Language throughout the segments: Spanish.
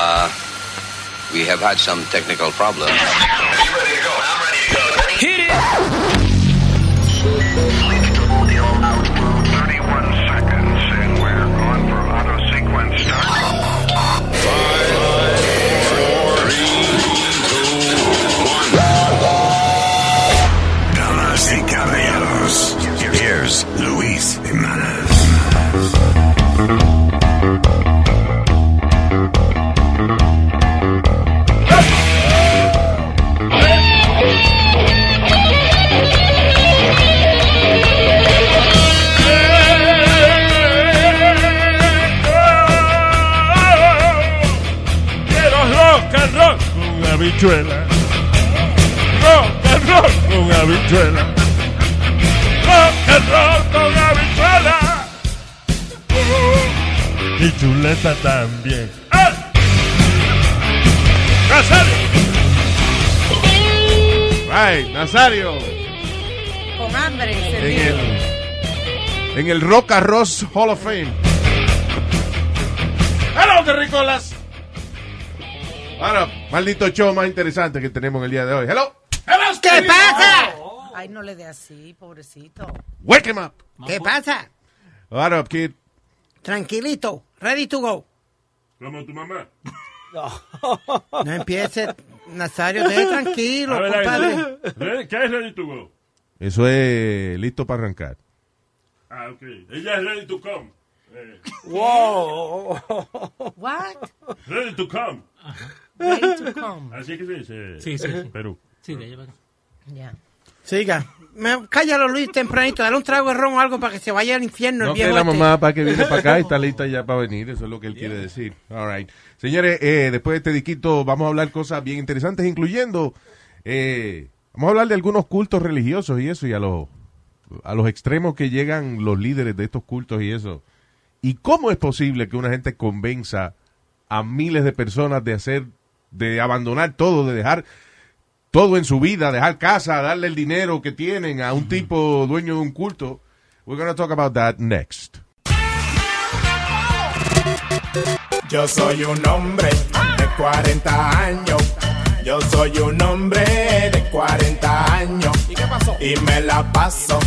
Uh, we have had some technical problems. Hit it! Habichuela. Rock and roll con habichuela. Rock and roll con habichuela. Uh, y chuleta también. ¡Ah! ¡Nazario! Right, Nazario. Con hambre. En el, en el Rock Arroz Hall of Fame. ¡Hello, terricolas! Ahora, maldito show más interesante que tenemos en el día de hoy. ¡Hello! ¡Hello, ¿Qué pasa? Ay, no le dé así, pobrecito. ¡Wake him up! ¿Qué pasa? What up, kid? Tranquilito. Ready to go. Como tu mamá. No empiece, Nazario, deje tranquilo, ver, compadre. ¿Ready? ¿Qué es ready to go? Eso es listo para arrancar. Ah, ok. Ella es ready to come. Eh, Wow. What? ready to come. Ready to come. Así que se dice. Sí, sí, sí. Perú. Sí, de llevar. Ya. Siga. Me, cállalo, Luis, tempranito. Dale un trago de ron o algo para que se vaya al infierno No el que viejo la este. mamá para que viene para acá y está lista ya para venir. Eso es lo que él quiere decir. All right. Señores, eh, después de este diquito vamos a hablar cosas bien interesantes, incluyendo... eh, vamos a hablar de algunos cultos religiosos y eso, y a los, a los extremos que llegan los líderes de estos cultos y eso. ¿Y cómo es posible que una gente convenza a miles de personas de hacer, de abandonar todo, de dejar todo en su vida, dejar casa, darle el dinero que tienen a un tipo dueño de un culto? We're going to talk about that next. Yo soy un hombre de 40 años. Yo soy un hombre de 40 años. ¿Y qué pasó? Y me la paso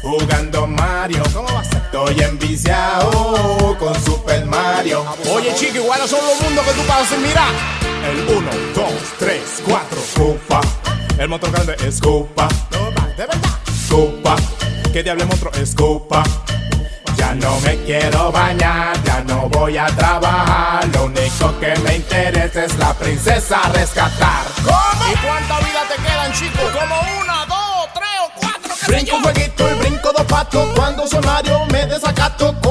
jugando Mario. ¿Cómo va a ser? Estoy enviciado con Super Mario. Oye, chico, igual son los mundos que tú pasas mira. El 1, 2, 3, 4, Cupa. El motor grande es Cupa. De verdad. Cupa. ¿Qué diablo monstruo es Cupa? Ya no me quiero bañar, ya no voy a trabajar. Lo único que me interesa es la princesa rescatar. ¿Cómo? ¿Y cuánta vida te quedan, chicos? Como una, dos, tres o cuatro. Brinco un jueguito y brinco dos patos. Cuando soy Mario me desacato.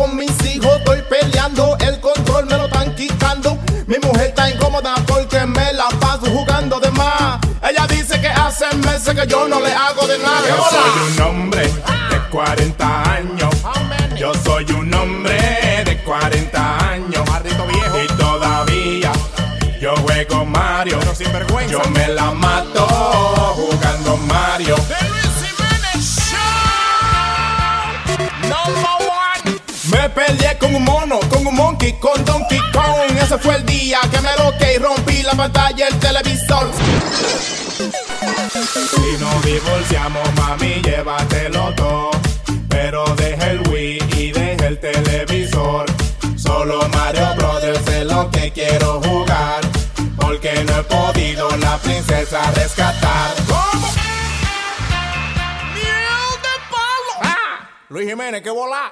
Mujer está incómoda porque me la paso jugando de más. Ella dice que hace meses que yo no le hago de nada. Yo soy un hombre de 40 años. Yo soy un hombre de 40 años. Y todavía yo juego Mario. Yo me la mato jugando Mario. Ese fue el día que me loqué y rompí la pantalla del televisor. Si nos divorciamos, mami, llévatelo todo. Pero deja el Wii y deja el televisor. Solo Mario Brothers es lo que quiero jugar. Porque no he podido la princesa rescatar. ¿Cómo? ¡Miel de palo! ¡Ah! Luis Jiménez, ¿qué volar?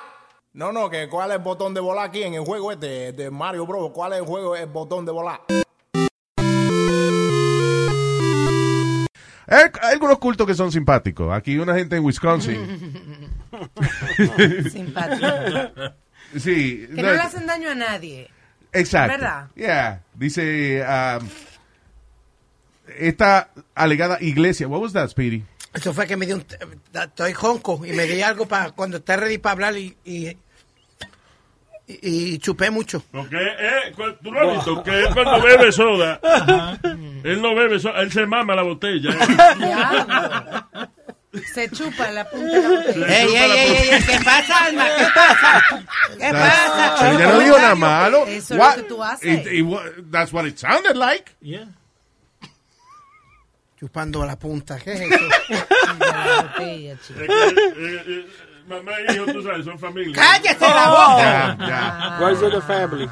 No, no, que cuál es el botón de volar aquí en el juego este de Mario Bros. ¿Cuál es el juego, el botón de volar? Hay, hay algunos cultos que son simpáticos. Aquí una gente en Wisconsin. Simpático. sí. Que no le hacen daño a nadie. Exacto. ¿Verdad? Yeah. Dice um, esta alegada iglesia. What was that, Speedy? Eso fue que me dio un... Estoy jonco y me di algo para cuando esté ready para hablar y... y, y- chupé mucho. Porque eh, tú lo has visto, que él cuando bebe soda, él no bebe soda, él se mama la botella. Se chupa la punta. Ey, ey, ey, ey, ¿qué pasa, Alma? ¿Qué pasa? ¿Qué pasa? Ella no dijo nada malo. Eso es What? lo que tú haces. It- it that's what it sounded like. Yeah. Chupando la punta, ¿qué es eso? La botella, chico. Mamá y hijo, tú sabes, son familia. ¡Cállate la boca! Ya, ya. Rise of the family.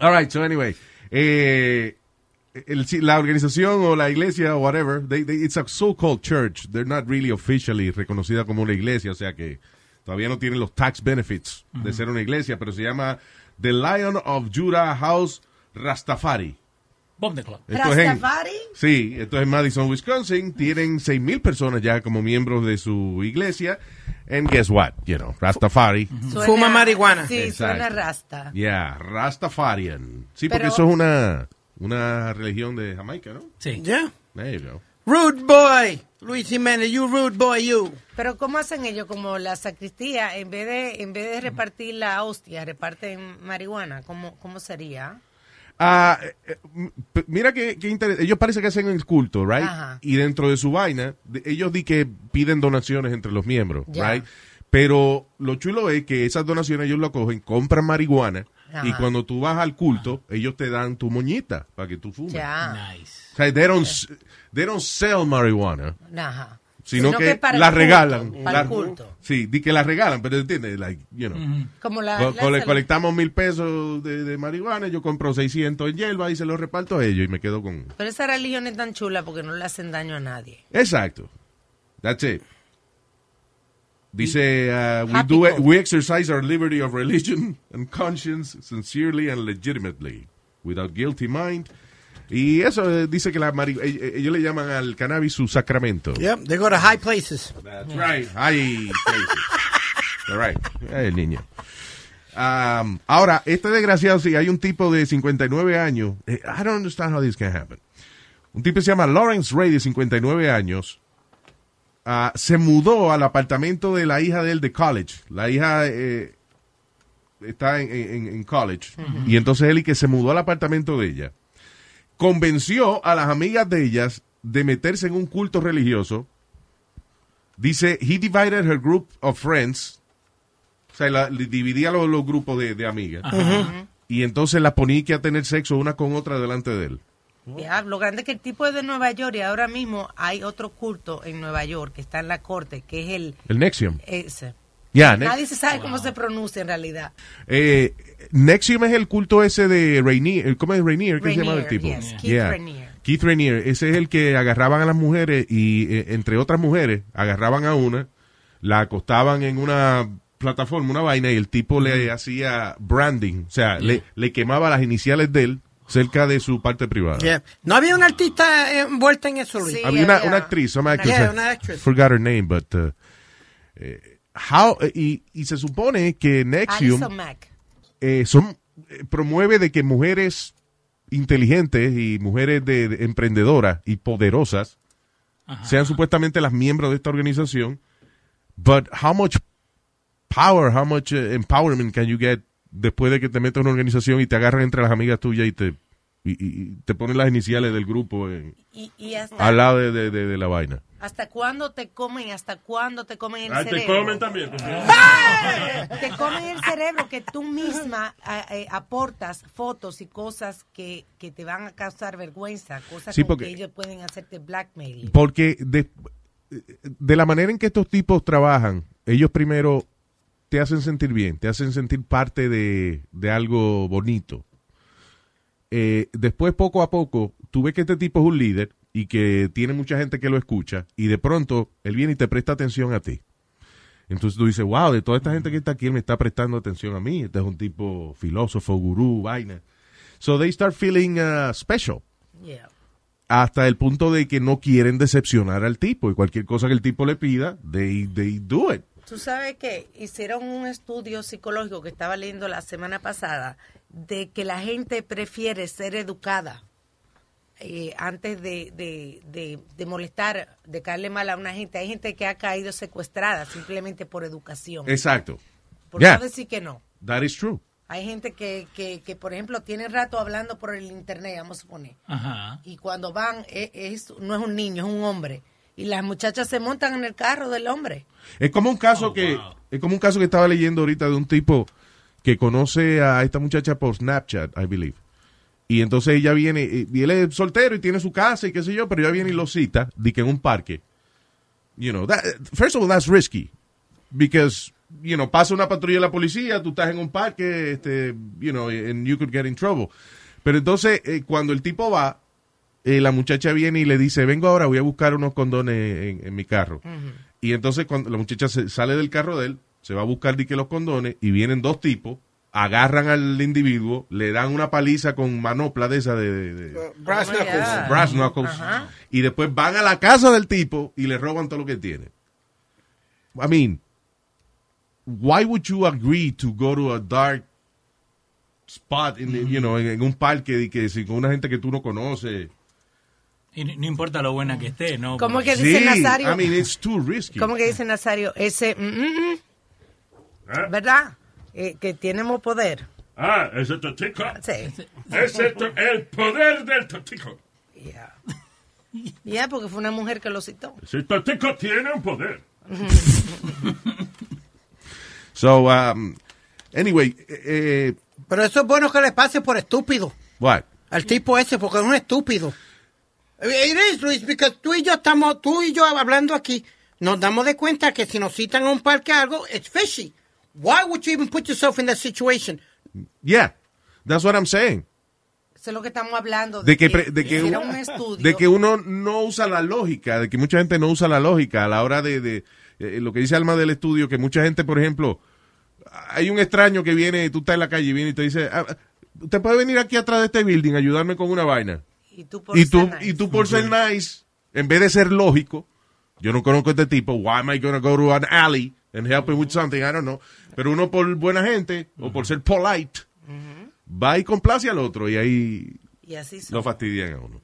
All right, so anyway, eh, el- la organización o la iglesia o whatever, they- they- it's a so-called church. They're not really officially reconocida como una iglesia, o sea que todavía no tienen los tax benefits de ser una iglesia, pero se llama The Lion of Judah House Rastafari. Bomb the club. Esto es en- Rastafari. Sí, esto es Madison, Wisconsin. Tienen 6,000 personas ya como miembros de su iglesia. And guess what? You know, Rastafari. Suena- Fuma marihuana. Sí, Exacto. suena rasta. Yeah, Rastafarian. Sí, porque eso es una, una religión de Jamaica, ¿no? Sí. Yeah. There you go. Rude boy. Luis Jiménez, you rude boy, you. Pero ¿cómo hacen ellos? Como la sacristía, en vez de en vez de repartir la hostia, reparten marihuana. ¿Cómo, cómo sería? Ah, eh, eh, mira que, que interes- ellos parece que hacen el culto, right? Ajá. Y dentro de su vaina, ellos di que piden donaciones entre los miembros, Ya. right? Pero lo chulo es que esas donaciones ellos lo cogen, compran marihuana Ajá. y cuando tú vas al culto, ellos te dan tu moñita para que tú fumes. Ya. Nice. O sea, they don't, they don't sell marijuana, Ajá. Sino, que, para el la culto, regalan. Para La- el culto. Sí, di que la regalan, pero entiendes, like, you know. Como la, Co- la- cole- la- colectamos mil pesos de, de marihuana, yo compro 600 en hierba y se los reparto a ellos y me quedo con... Pero esa religión es tan chula porque no le hacen daño a nadie. Exacto. That's it. Dice, uh, we, do it, we exercise our liberty of religion and conscience sincerely and legitimately, without guilty mind. Y eso eh, dice que la mari- eh, eh, ellos le llaman al cannabis su sacramento. Yep, they go to high places. That's right. Hay places. All right. El niño. Um, ahora, este desgraciado, sí, hay un tipo de 59 años. I don't understand how this can happen. Un tipo que se llama Lawrence Ray, de 59 años. ah, se mudó al apartamento de la hija de él de college. La hija eh, está en, en- en college. Y entonces él y que se mudó al apartamento de ella. Convenció a las amigas de ellas de meterse en un culto religioso. Dice, he divided her group of friends. O sea, la- dividía los, los grupos de, de amigas. Y entonces las ponía que a tener sexo una con otra delante de él. Ya, lo grande es que el tipo es de Nueva York y ahora mismo hay otro culto en Nueva York que está en la corte, que es el El Nexium. ese. Ya, Ne- Nadie se sabe cómo se pronuncia en realidad. eh, Nexium es el culto ese de Rainier. ¿Cómo es Rainier? ¿Qué se llama el Rainier, tipo? yes, Keith Yeah. Rainier. Keith Rainier. Ese es el que agarraban a las mujeres y, eh, entre otras mujeres, agarraban a una, la acostaban en una plataforma, una vaina, y el tipo le hacía branding. O sea, le, le quemaba las iniciales de él cerca de su parte privada. Yeah. No había un artista envuelta en eso, Luis. Sí. Había una, había una actriz, actress, Yeah, I una actress. forgot her name, but uh, eh, how, eh, y, y se supone que Nexium eh, son eh, promueve de que mujeres inteligentes y mujeres de, de emprendedoras y poderosas sean supuestamente las miembros de esta organización, but how much power, how much empowerment can you get después de que te metes en una organización y te agarran entre las amigas tuyas y te y, y- te ponen las iniciales del grupo en- Y, y hasta, al lado de, de- de- de la vaina. ¿Hasta cuándo te comen? ¿Hasta cuándo te comen el Ah, te cerebro? comen también. pues, Te comen el cerebro que tú misma eh, aportas fotos y cosas que, que te van a causar vergüenza, cosas Sí, porque- que ellos pueden hacerte blackmail. Porque de, de la manera en que estos tipos trabajan, ellos primero te hacen sentir bien, te hacen sentir parte de, de algo bonito. Eh, después, poco a poco, tú ves que este tipo es un líder y que tiene mucha gente que lo escucha y de pronto él viene y te presta atención a ti. Entonces tú dices, wow, de toda esta gente que está aquí, él me está prestando atención a mí. Este es un tipo filósofo, gurú, vaina. So they start feeling uh, special Yeah. hasta el punto de que no quieren decepcionar al tipo y cualquier cosa que el tipo le pida, they, they do it. Tú sabes que hicieron un estudio psicológico que estaba leyendo la semana pasada de que la gente prefiere ser educada eh, antes de, de, de, de molestar, de caerle mal a una gente. Hay gente que ha caído secuestrada simplemente por educación. Exacto. por Yeah, no decir que no. that is true. Hay gente que, que, que, por ejemplo, tiene rato hablando por el internet, vamos a suponer. Ajá. Y cuando van, e- es, no es un niño, es un hombre. Y las muchachas se montan en el carro del hombre. Es como un caso que es como un caso que estaba leyendo ahorita de un tipo que conoce a esta muchacha por Snapchat, I believe. Y entonces ella viene, y y él es soltero y tiene su casa y qué sé yo, pero ella viene y lo cita, di que en un parque. You know, that, first of all, that's risky. Because, you know, pasa una patrulla de la policía, tú estás en un parque, este, you know, and you could get in trouble. Pero entonces, eh, cuando el tipo va, eh, la muchacha viene y le dice, vengo ahora, voy a buscar unos condones en, en mi carro. Y entonces cuando la muchacha se sale del carro de él, se va a buscar di que los condones y vienen dos tipos, agarran al individuo, le dan una paliza con manopla de esa de, de- de- Brass Oh knuckles. Brass knuckles y después van a la casa del tipo y le roban todo lo que tiene. I mean, why would you agree to go to a dark spot in the- you know, en, en un parque y que con una gente que tú no conoces? Y no importa lo buena que esté, ¿no? ¿Cómo Porque- que dice Sí, Nazario? I mean, it's too risky. ¿Cómo que dice Nazario? Ese, mm, mm, mm, ¿Eh? ¿verdad? Eh, que tenemos poder. Ah, ese totico. Sí. Es el, to- el poder del totico. Ya. Ya, porque fue una mujer que lo citó. Ese totico tiene un poder. So, um, anyway, eh, Pero eso es bueno que le pase por estúpido. what? Al tipo ese, porque es un estúpido. It is, Luis, porque tú y yo estamos, tú y yo hablando aquí, nos damos de cuenta que si nos citan a un parque algo, it's fishy. Why would you even put yourself in that situation? Yeah, that's what I'm saying. Eso es lo que estamos hablando. de que, pre- de que, un- un estudio. de que uno no usa la lógica, de que mucha gente no usa la lógica a la hora de, de eh, lo que dice Alma del estudio, que mucha gente, por ejemplo, hay un extraño que viene, tú estás en la calle y viene y te dice, ah, usted puede venir aquí atrás de este building a ayudarme con una vaina. Y tú por Y tú, ser y nice. tú por ser nice, en vez de ser lógico, yo no conozco a este tipo, why am I going to go to an alley and help him with something, I don't know. Pero uno por buena gente, o por ser polite, va y complace al otro y ahí Y así son. lo fastidian a uno.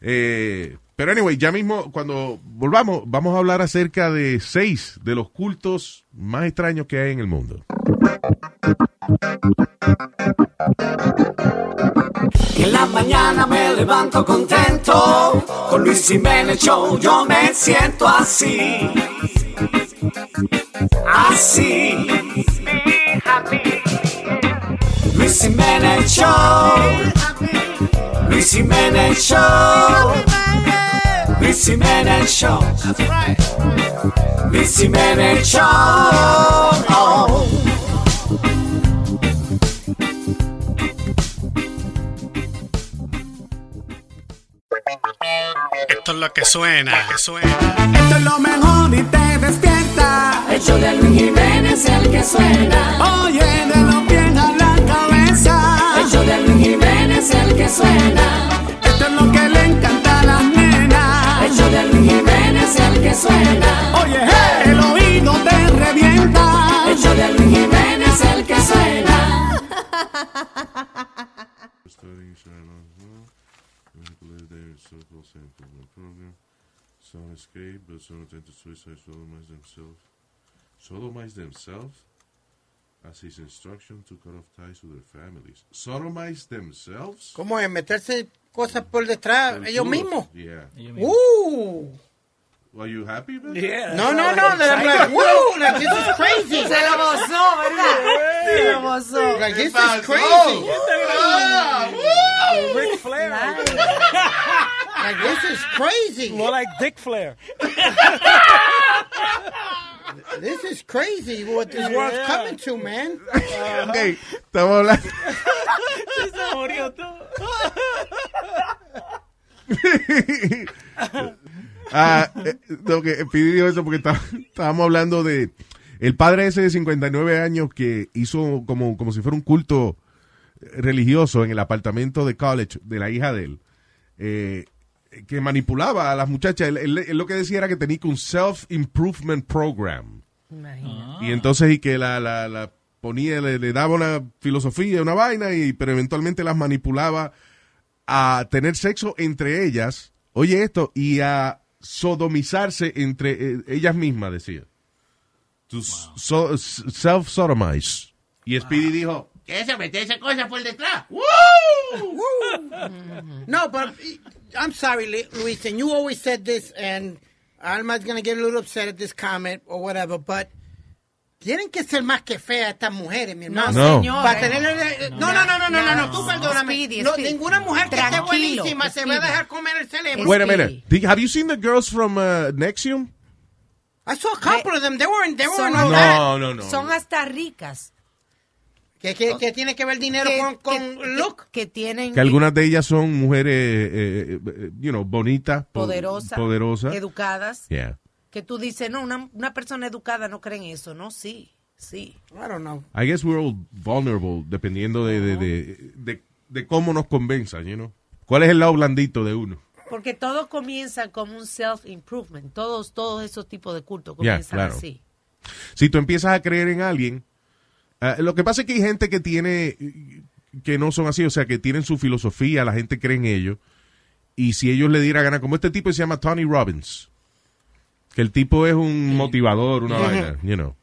Eh, pero anyway, ya mismo cuando volvamos, vamos a hablar acerca de seis de los cultos más extraños que hay en el mundo. En la mañana me levanto contento, con Luis Jiménez Show yo me siento así, así. Luis Jiménez Show, Luis Jiménez Show, Luis Jiménez Show, Luis Jiménez Show. Esto es lo que suena, que suena. Esto es lo mejor y te despierta. El show de Luis Jiménez es el que suena. Oye, de los pies a la cabeza. El show de Luis Jiménez el que suena. Esto es lo que le encanta a las nenas. El show de Luis Jiménez el que suena. Oye, hey, el oído te revienta. El show de Luis Jiménez el que suena. Sodomize themselves Sodomize themselves as his instruction to cut off ties with their families. Sodomize themselves? ¿Cómo es? Meterse cosas por detrás, ellos mismos. Yeah. Uh. Are you happy about No, no, no. that I'm like, whoa, like this is crazy. Se lo gozó, ¿verdad? Se lo gozó. Like this is crazy. Ric Flair. Like this is crazy. More like Dick Flair. This is crazy what this world's coming to, man. Ok, estamos hablando. Se murió todo. Ah, eh, lo que Pidi dijo eso porque está- estábamos hablando de el padre ese de 59 años que hizo como, como si fuera un culto religioso en el apartamento de college de la hija de él, eh, que manipulaba a las muchachas. Él, él- él lo que decía era que tenía un self-improvement program. Imagínate. Y entonces y que la, la, la ponía, le, le daba una filosofía, una vaina, y pero eventualmente las manipulaba a tener sexo entre ellas, oye esto, y a sodomizarse entre eh, ellas mismas, decía. To so- self-sodomize. Y Speedy dijo, Eso, meterse cosas por detrás. No, but I'm sorry, Lu- Luis, and you always said this, and Alma's gonna get a little upset at this comment or whatever, but tienen que ser más que feas estas mujeres, mi hermano. No. señor. Para tener- no, no, no, no, no, no, no, tú perdóname. Speedy, No, Speedy. ninguna mujer que esté buenísima se va a dejar comer el cerebro. Wait a minute. Did- have you seen the girls from uh, Nexium? I saw a couple of them. They were, they were in that. No, no, no. son hasta ricas. Que, que, que tiene que ver dinero que, con, con que- look. que tienen Que algunas de ellas son mujeres, eh, eh, you know, bonitas, po- poderosas, poderosas. educadas, Yeah. que tú dices, no, una, una persona educada no cree en eso, no, sí, sí. I don't know. I guess we're all vulnerable dependiendo de, de, de, de- de cómo nos convenzan, you know. ¿Cuál es el lado blandito de uno? Porque todo comienza como un self-improvement, todos, todos esos tipos de cultos comienzan claro. así. Si tú empiezas a creer en alguien, ah, lo que pasa es que hay gente que tiene, que no son así, o sea, que tienen su filosofía, la gente cree en ellos, y si ellos le diera gana, como este tipo que se llama Tony Robbins, que el tipo es un motivador, una vaina, you know.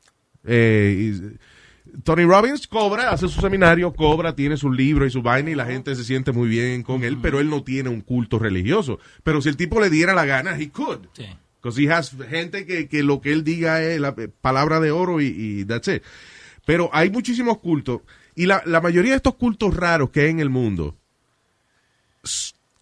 Eh, y- Tony Robbins cobra, hace su seminario, cobra, tiene su libro y su vaina y la gente se siente muy bien con él, pero él no tiene un culto religioso. Pero si el tipo le diera la gana, he could. Sí. Because he has gente que, que lo que él diga es la palabra de oro y, y that's it. Pero hay muchísimos cultos y la, la mayoría de estos cultos raros que hay en el mundo,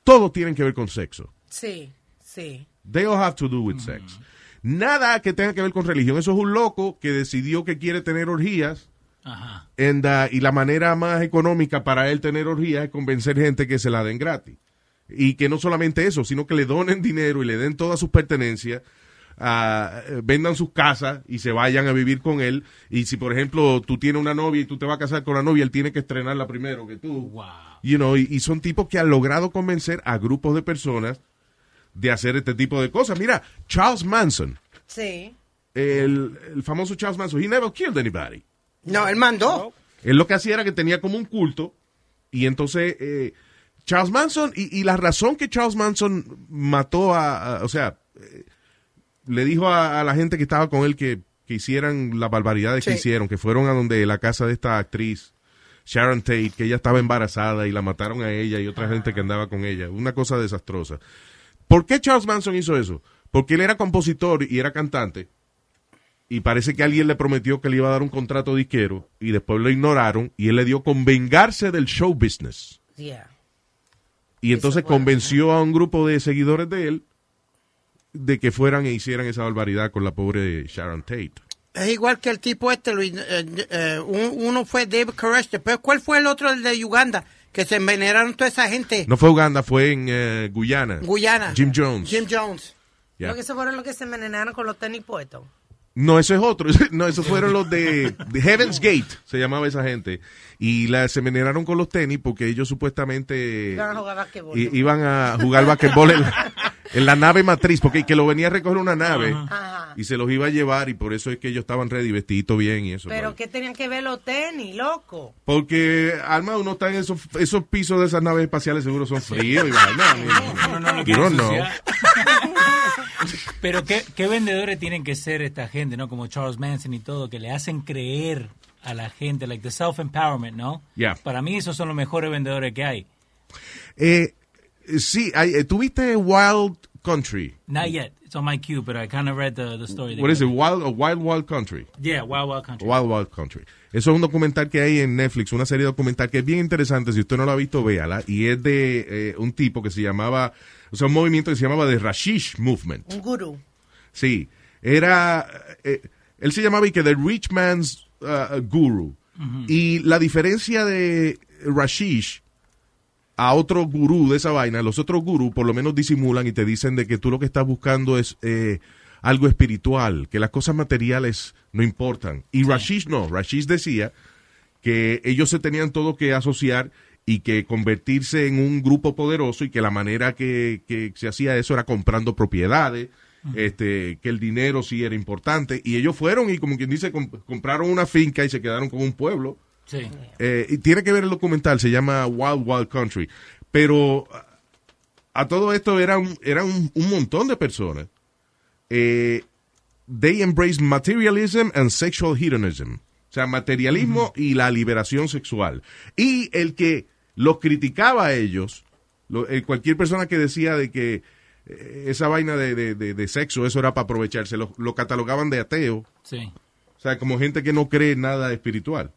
todos tienen que ver con sexo. Sí, sí. They all have to do with sex. Nada que tenga que ver con religión. Eso es un loco que decidió que quiere tener orgías Ajá. and, uh, y la manera más económica para él tener orgías es convencer gente que se la den gratis. Y que no solamente eso, sino que le donen dinero y le den todas sus pertenencias, vendan sus casas y se vayan a vivir con él. Y si, por ejemplo, tú tienes una novia y tú te vas a casar con la novia, él tiene que estrenarla primero que tú. Wow. You know, y, y son tipos que han logrado convencer a grupos de personas de hacer este tipo de cosas. Mira, Charles Manson, Sí. el, el famoso Charles Manson, he never killed anybody. No, él mandó. Él lo que hacía era que tenía como un culto y entonces eh, Charles Manson y, y la razón que Charles Manson mató a, a- o sea, eh, le dijo a, a la gente que estaba con él que, que hicieran las barbaridades que hicieron, que fueron a donde la casa de esta actriz Sharon Tate, que ella estaba embarazada y la mataron a ella y otra gente que andaba con ella, una cosa desastrosa. ¿Por qué Charles Manson hizo eso? Porque él era compositor y era cantante y parece que alguien le prometió que le iba a dar un contrato disquero y después lo ignoraron y él le dio con vengarse del show business. Yeah. Y entonces convenció a un grupo de seguidores de él de que fueran e hicieran esa barbaridad con la pobre Sharon Tate. Es igual que el tipo este, Luis. eh, eh, un- uno fue David Koresh, pero ¿cuál fue el otro, el de Uganda? Que se envenenaron toda esa gente. No fue Uganda, fue en eh, Guyana. Guyana. Jim Jones. Jim Jones. Ya. Lo que se fueron los que se envenenaron con los tenis puestos. No, eso es otro. No, esos fueron los de, de Heaven's Gate, se llamaba esa gente. Y la, se envenenaron con los tenis porque ellos supuestamente Iban a jugar basquetbol. iban a jugar basquetbol en, en la nave matriz, porque que lo venía a recoger una nave Ajá. y se los iba a llevar y por eso es que ellos estaban ready, vestiditos bien y eso. Pero ¿no? ¿qué tenían que ver los tenis, loco? Porque, Alma, uno está en esos, esos pisos de esas naves espaciales, seguro son fríos y no You quiere don't know. ensuciar. Pero ¿qué, qué vendedores tienen que ser esta gente, ¿no? Como Charles Manson y todo, que le hacen creer a la gente, like the self-empowerment, ¿no? Yeah. Para mí esos son los mejores vendedores que hay. Eh, sí, hay- eh, ¿tuviste Wild Country? Not yet. It's on my queue, but I kind of read the, the story. What is it? Wild, Wild Wild Country. Yeah, Wild Wild Country. Wild Wild Country. Eso es un documental que hay en Netflix, una serie documental que es bien interesante. Si usted no lo ha visto, véala. Y es de eh, un tipo que se llamaba, o sea, un movimiento que se llamaba The Rashish Movement. Un gurú. Sí, era, eh, él se llamaba y que The Rich Man's uh, Guru. Y la diferencia de Rashish a otro gurú de esa vaina, los otros gurús por lo menos disimulan y te dicen de que tú lo que estás buscando es eh, algo espiritual, que las cosas materiales no importan. Y Rashish no, Rashish decía que ellos se tenían todo que asociar y que convertirse en un grupo poderoso y que la manera que, que se hacía eso era comprando propiedades, este, que el dinero sí era importante. Y ellos fueron y como quien dice, comp- compraron una finca y se quedaron con un pueblo. Sí. Eh, y tiene que ver el documental, se llama Wild Wild Country. Pero a, todo esto eran, eran un, un montón de personas. Eh, they embrace materialism and sexual hedonism. O sea, materialismo y la liberación sexual. Y el que los criticaba a ellos, lo- eh, cualquier persona que decía de que eh, esa vaina de, de- de- de sexo, eso era para aprovecharse. Lo, lo catalogaban de ateo. Sí. O sea, como gente que no cree nada espiritual.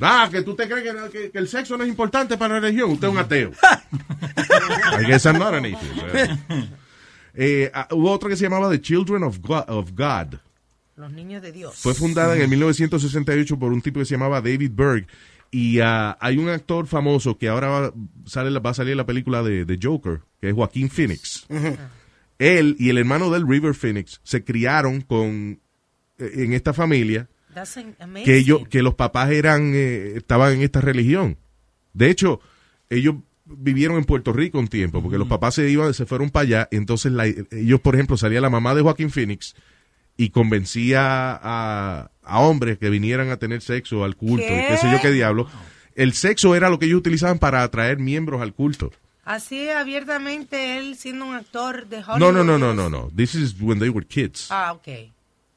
Ah, que tú te crees que, que- que el sexo no es importante para la religión. Usted es un ateo. I guess I'm not an atheist. Eh, hubo otro que se llamaba The Children of God. Of God. Los niños de Dios. Fue fundada en el 1968 por un tipo que se llamaba David Berg. Y ah, hay un actor famoso que ahora va, sale, va a salir en la película de, de Joker, que es Joaquín Phoenix. Él y el hermano del River Phoenix se criaron con eh, en esta familia. Que ellos que los papás eran eh, estaban en esta religión. De hecho, ellos vivieron en Puerto Rico un tiempo porque los papás se iban se fueron para allá, entonces la- ellos por ejemplo salía la mamá de Joaquín Phoenix y convencía a, a hombres que vinieran a tener sexo al culto y ¿Qué? qué sé yo qué diablo. El sexo era lo que ellos utilizaban para atraer miembros al culto. Así abiertamente él siendo un actor de Hollywood. No, no, no, no, no, no. This is when they were kids. Ah, ok.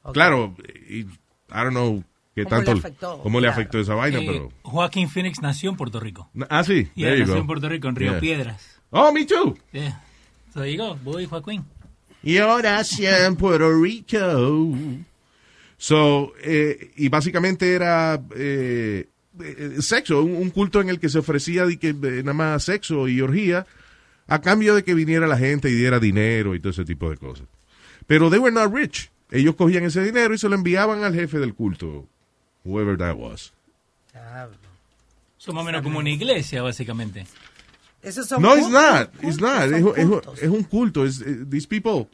Ok. Claro, y, I don't know qué ¿Cómo tanto le afectó? cómo le Claro. afectó esa vaina, Eh, pero Joaquín Phoenix nació en Puerto Rico. Ah, sí. Yeah, There you nació go. en Puerto Rico, en Río Yeah. Piedras. Oh, me too. Yeah. So there you go, voy Joaquín. Y ahora sí en Puerto Rico. So, eh, y básicamente era eh, eh, sexo, un, un culto en el que se ofrecía de que, eh, nada más sexo y orgía a cambio de que viniera la gente y diera dinero y todo ese tipo de cosas. Pero they were not rich. Ellos cogían ese dinero y se lo enviaban al jefe del culto, whoever that was. Son más o menos como una iglesia, básicamente. Son No, it's not. cultos, It's not. Es, es- es un culto. Es, eh, these people,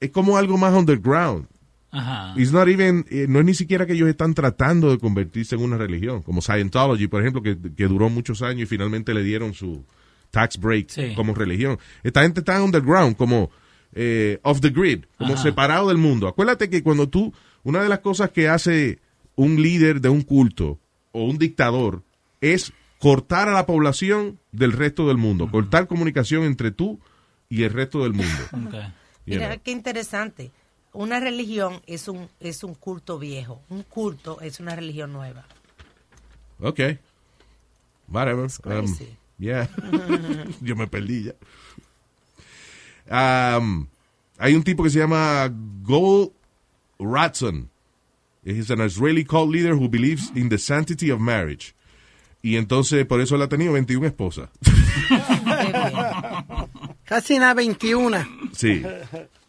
es como algo más underground. Ajá. It's not even, eh, no es ni siquiera que ellos están tratando de convertirse en una religión, como Scientology, por ejemplo, que, que duró muchos años y finalmente le dieron su tax break Sí. como religión. Esta gente está underground, como eh, off the grid, como Ajá. separado del mundo. Acuérdate que cuando tú, una de las cosas que hace un líder de un culto o un dictador es cortar a la población del resto del mundo, cortar comunicación entre tú y el resto del mundo. Ok. You Mira know. qué interesante. Una religión es un es un culto viejo. Un culto es una religión nueva. Okay. Whatever. Um, yeah. Yo me perdí ya. Um, hay un tipo que se llama Gol Ratson. He's an Israeli cult leader who believes in the sanctity of marriage. Y entonces, por eso él ha tenido 21 esposas. Casi una 21. Sí.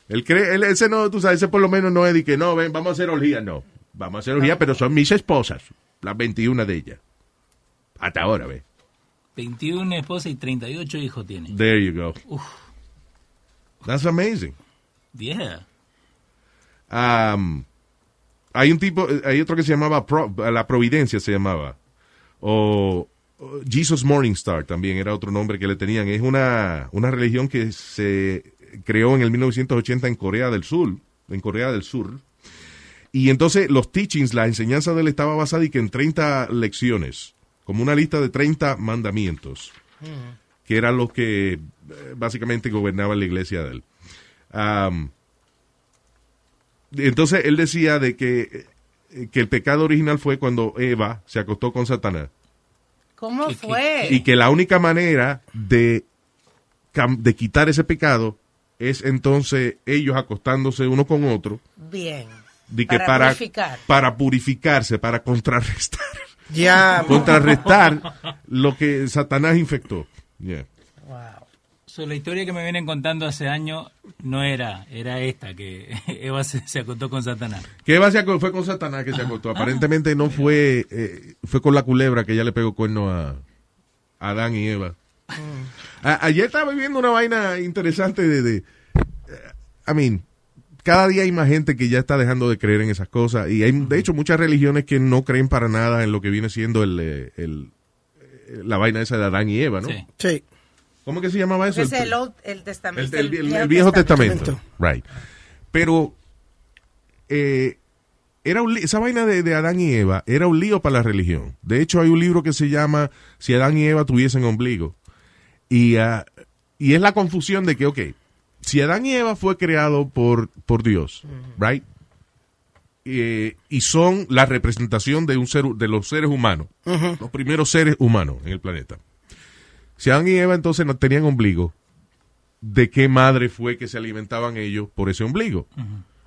Él cree, él, ese no, tú sabes, ese por lo menos no es de que no, ven, vamos a hacer orgía, no. Vamos a hacer orgía, pero son mis esposas, las 21 de ellas. Hasta ahora, ve. 21 esposas y 38 hijos tiene. There you go. Uf. That's amazing. Yeah. Um, hay un tipo, hay otro que se llamaba Pro- La Providencia, se llamaba. O Jesus Morningstar también era otro nombre que le tenían. Es una, una religión que se creó en el 1980 en Corea del Sur. En Corea del Sur. Y entonces los teachings, la enseñanza de él estaba basada y que en 30 lecciones, como una lista de 30 mandamientos, que eran los que eh, básicamente gobernaban la iglesia de él. Um, entonces él decía de que, eh, que el pecado original fue cuando Eva se acostó con Satanás. ¿Cómo fue? Y que la única manera de, cam- de quitar ese pecado es entonces ellos acostándose uno con otro. Bien. De que Para para, purificar. para purificarse, para contrarrestar. Ya. contrarrestar lo que Satanás infectó. Yeah. So, la historia que me vienen contando hace años no era, era esta, que Eva se, se acostó con Satanás. Que Eva se aco- fue con Satanás que se acostó. Aparentemente no fue, eh, fue con la culebra que ella le pegó cuerno a, a Adán y Eva. A- ayer estaba viendo una vaina interesante de, de eh, I mean, cada día hay más gente que ya está dejando de creer en esas cosas y hay, de hecho, muchas religiones que no creen para nada en lo que viene siendo el, eh, el- la vaina esa de Adán y Eva, ¿no? Sí. Sí. ¿Cómo que se llamaba eso? Es El- el, Old- el testamento. el, el- el Viejo Testamento. Right. Pero eh, era un li- esa vaina de, de Adán y Eva era un lío para la religión. De hecho, hay un libro que se llama Si Adán y Eva tuviesen ombligo. Y, ah, y es la confusión de que, ok, si Adán y Eva fue creado por, por Dios, right? Eh, y son la representación de un ser de los seres humanos, los primeros seres humanos en el planeta. Si Adán y Eva entonces no tenían ombligo, de qué madre fue que se alimentaban ellos por ese ombligo.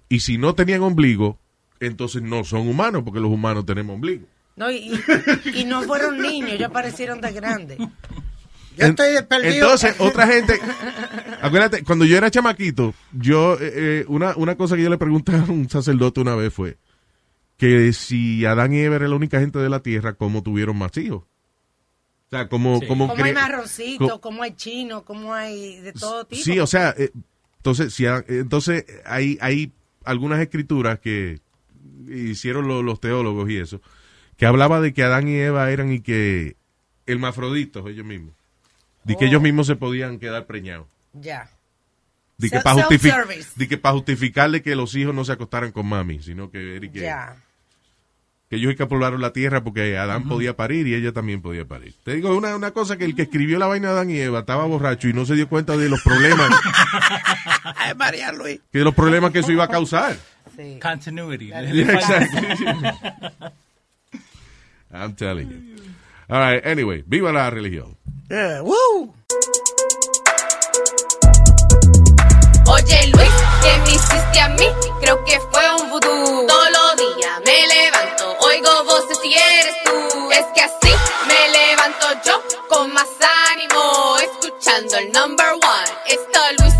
Y si no tenían ombligo, entonces no son humanos, porque los humanos tenemos ombligo. No, y, no fueron niños, ellos aparecieron de grandes. Yo estoy perdido. Entonces, otra gente. Acuérdate, cuando yo era chamaquito, yo. eh, eh, una, una cosa que yo le pregunté a un sacerdote una vez fue que si Adán y Eva era la única gente de la tierra, ¿cómo tuvieron más hijos? O sea, ¿cómo, Sí. cómo Como hay marroncito, co- como hay chino, como hay de todo tipo. Sí, o sea, eh, entonces, si entonces hay, hay algunas escrituras que hicieron lo- los teólogos y eso, que hablaba de que Adán y Eva eran y que hermafroditos ellos mismos. De que Oh. ellos mismos se podían quedar preñados. Ya. De que, para justifi- self-service. de que para justificarle que los hijos no se acostaran con mami, sino que, que, Ya. que ellos escapularon la tierra porque Adán podía parir y ella también podía parir. Te digo una, una cosa que el que escribió la vaina de Adán y Eva estaba borracho y no se dio cuenta de los problemas, Ay, María Luis. que de los problemas que eso iba a causar. Sí. Continuity. Yeah, exactly. I'm telling you. All right, anyway, viva la religión. Yeah, woo. Oye Luis, ¿qué me hiciste a mí? Creo que fue un vudú. Todos los días me levanto, oigo voces y eres tú. Es que así me levanto yo con más ánimo, escuchando el number one. Esto Luis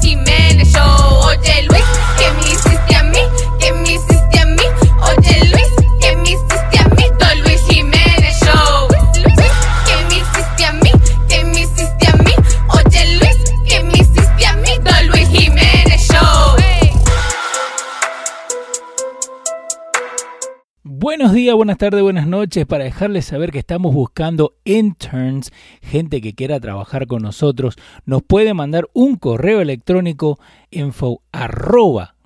Buenos días, buenas tardes, buenas noches. Para dejarles saber que estamos buscando interns, gente que quiera trabajar con nosotros, nos puede mandar un correo electrónico info.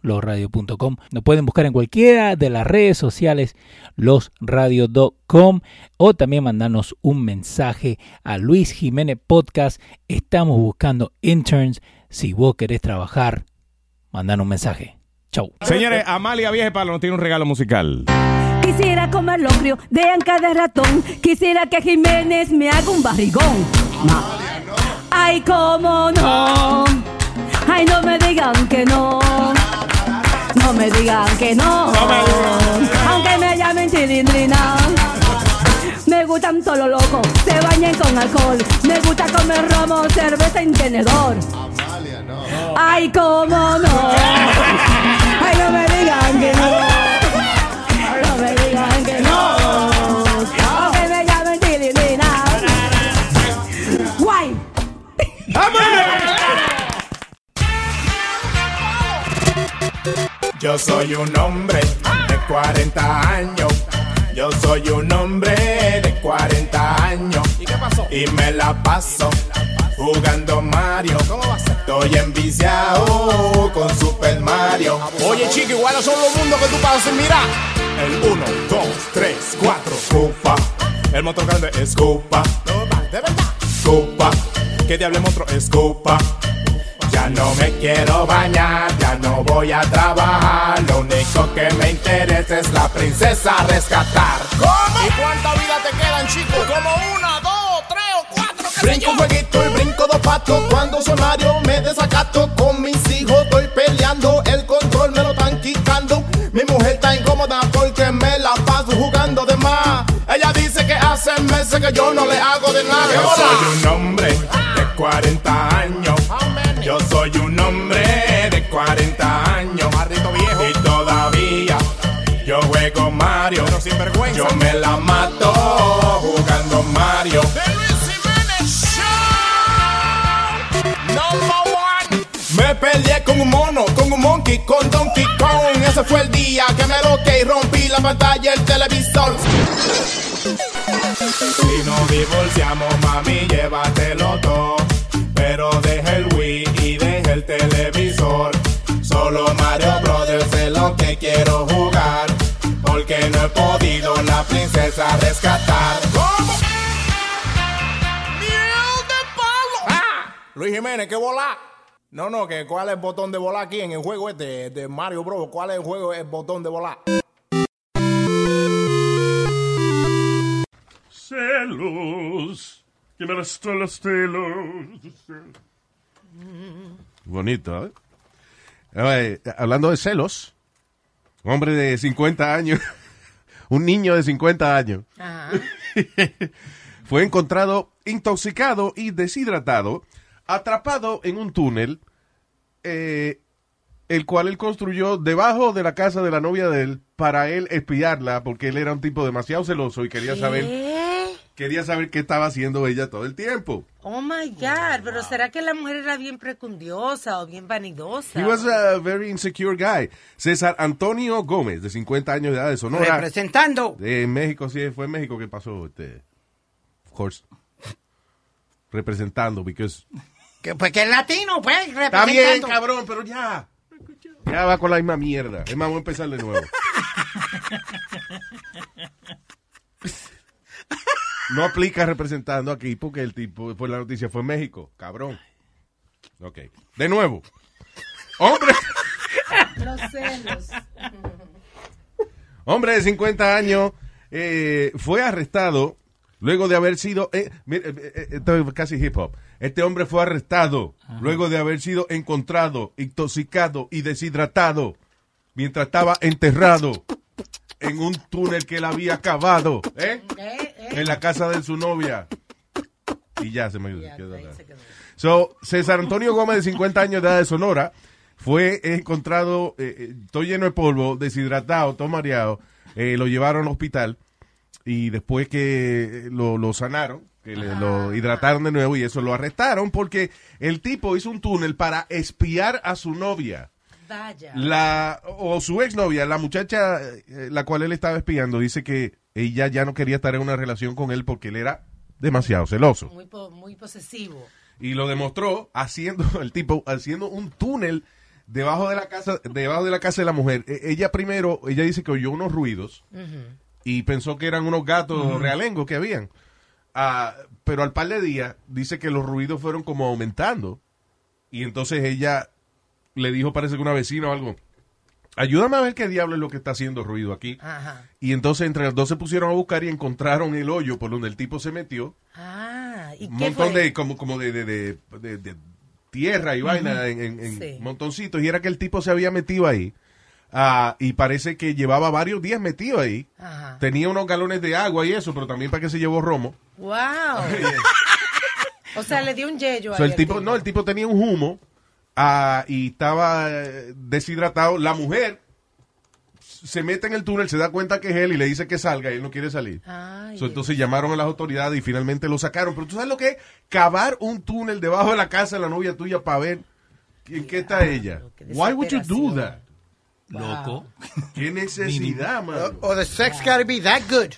Nos pueden buscar en cualquiera de las redes sociales losradio.com o también mandarnos un mensaje a Luis Jiménez Podcast. Estamos buscando interns. Si vos querés trabajar, mandanos un mensaje. Chau. Señores, Amalia Viejepalo nos tiene un regalo musical. Quisiera comer locrio de anca de ratón. Quisiera que Jiménez me haga un barrigón. No. Ay, cómo no. Ay, no me digan que no. No me digan que no. Aunque me llamen chilindrina. Me gustan solo locos, se bañen con alcohol. Me gusta comer romo, cerveza en tenedor. Ay, cómo no. Ay, no me digan que no. No Yo soy un hombre de 40 años. Yo soy un hombre de 40 años. ¿Y qué pasó? Y me la paso jugando Mario. ¿Cómo va a ser? Estoy enviciado con Super Mario. Oye, chico, igual son los mundos que tú pasas mirar. El 1, 2, 3, 4, Scupa. El motor grande es Scupa. De verdad. Scupa. ¿Qué diablo es otro Scupa? Ya no me quiero bañar, ya no voy a trabajar. Lo único que me interesa es la princesa a rescatar. ¿Cómo? ¿Y cuánta vida te quedan, chicos? Como una, dos, tres o cuatro. Brinco un jueguito y brinco dos patos. Cuando soy Mario me desacato con mis hijos. Estoy peleando, el control me lo están quitando. Mi mujer está incómoda porque me la paso jugando de más. Ella dice que hace meses que yo no le hago de nada. Yo soy un hombre 40 años. Yo soy un hombre de 40 años. viejo. Y todavía yo juego Mario. Pero sin vergüenza. Yo me la mato jugando Mario. Number one. Me peleé con un mono, con un monkey, con Donkey Kong. Ese fue el día que me loqué y rompí la pantalla del televisor. Si nos divorciamos, mami, llévatelo todo. Podido la princesa rescatar. ¿Cómo? ¡Miel de palo! ¡Ah! Luis Jiménez, ¿qué volá? No, no, que cuál es el botón de volar aquí en el juego este de Mario Bros. ¿Cuál es el juego, el botón de volar? Celos. Que me restó los celos. Bonito, ¿eh? Eh, hablando de celos, hombre de 50 años, un niño de 50 años, fue encontrado intoxicado y deshidratado, atrapado en un túnel, eh, el cual él construyó debajo de la casa de la novia de él para él espiarla, porque él era un tipo demasiado celoso y quería saber. Quería saber qué estaba haciendo ella todo el tiempo. Oh my God, pero ¿será que la mujer era bien precundiosa o bien vanidosa? He was a very insecure guy. César Antonio Gómez, de 50 años de edad, de Sonora. Representando. De México, sí, fue en México que pasó, este, of course, representando, because... Que, pues que es latino, pues, representando. Está bien, cabrón, pero ya. Ya va con la misma mierda. Es más, voy a empezar de nuevo. No aplica representando aquí porque el tipo, pues la noticia fue en México, cabrón. Ok. De nuevo. Hombre, Los celos. hombre de 50 años eh, fue arrestado luego de haber sido... eh, eh, eh, esto es casi hip hop. Este hombre fue arrestado luego de haber sido encontrado, intoxicado y deshidratado mientras estaba enterrado en un túnel que él había cavado. ¿eh? En la casa de su novia. Y ya se me quedó. So, César Antonio Gómez, de 50 años de edad de Sonora, fue encontrado, eh, eh, todo lleno de polvo, deshidratado, todo mareado. Eh, lo llevaron al hospital y después que lo, lo sanaron, que le- lo hidrataron de nuevo y eso lo arrestaron porque el tipo hizo un túnel para espiar a su novia. Vaya. La, o su exnovia, la muchacha eh, la cual él estaba espiando, dice que ella ya no quería estar en una relación con él porque él era demasiado celoso. Muy, po- muy posesivo. Y lo demostró haciendo, el tipo, haciendo un túnel debajo de la casa, debajo de la casa de la mujer. E- ella primero, ella dice que oyó unos ruidos y pensó que eran unos gatos Ujú. realengos que habían. Ah, pero al par de días dice que los ruidos fueron como aumentando. Y entonces ella le dijo, parece que una vecina o algo, ayúdame a ver qué diablo es lo que está haciendo ruido aquí. Ajá. Y entonces entre las dos se pusieron a buscar y encontraron el hoyo por donde el tipo se metió. Ah, ¿y Un qué montón fue? de, como, como de, de, de- de- de tierra y vaina en, en- en Sí. montoncitos. Y era que el tipo se había metido ahí. Ah, y parece que llevaba varios días metido ahí. Ajá. Tenía unos galones de agua y eso, pero también para que se llevó romo. Wow. o sea, le dio un yello O sea, ahí el tipo, no, el tipo tenía un humo ah, y estaba eh, deshidratado. La mujer se mete en el túnel, se da cuenta que es él y le dice que salga y él no quiere salir. So, entonces llamaron a las autoridades y finalmente lo sacaron. Pero tú sabes lo que es cavar un túnel debajo de la casa de la novia tuya para ver en qué está ella. Why would you do that? Loco. Qué necesidad, man. Or the sex gotta be that good.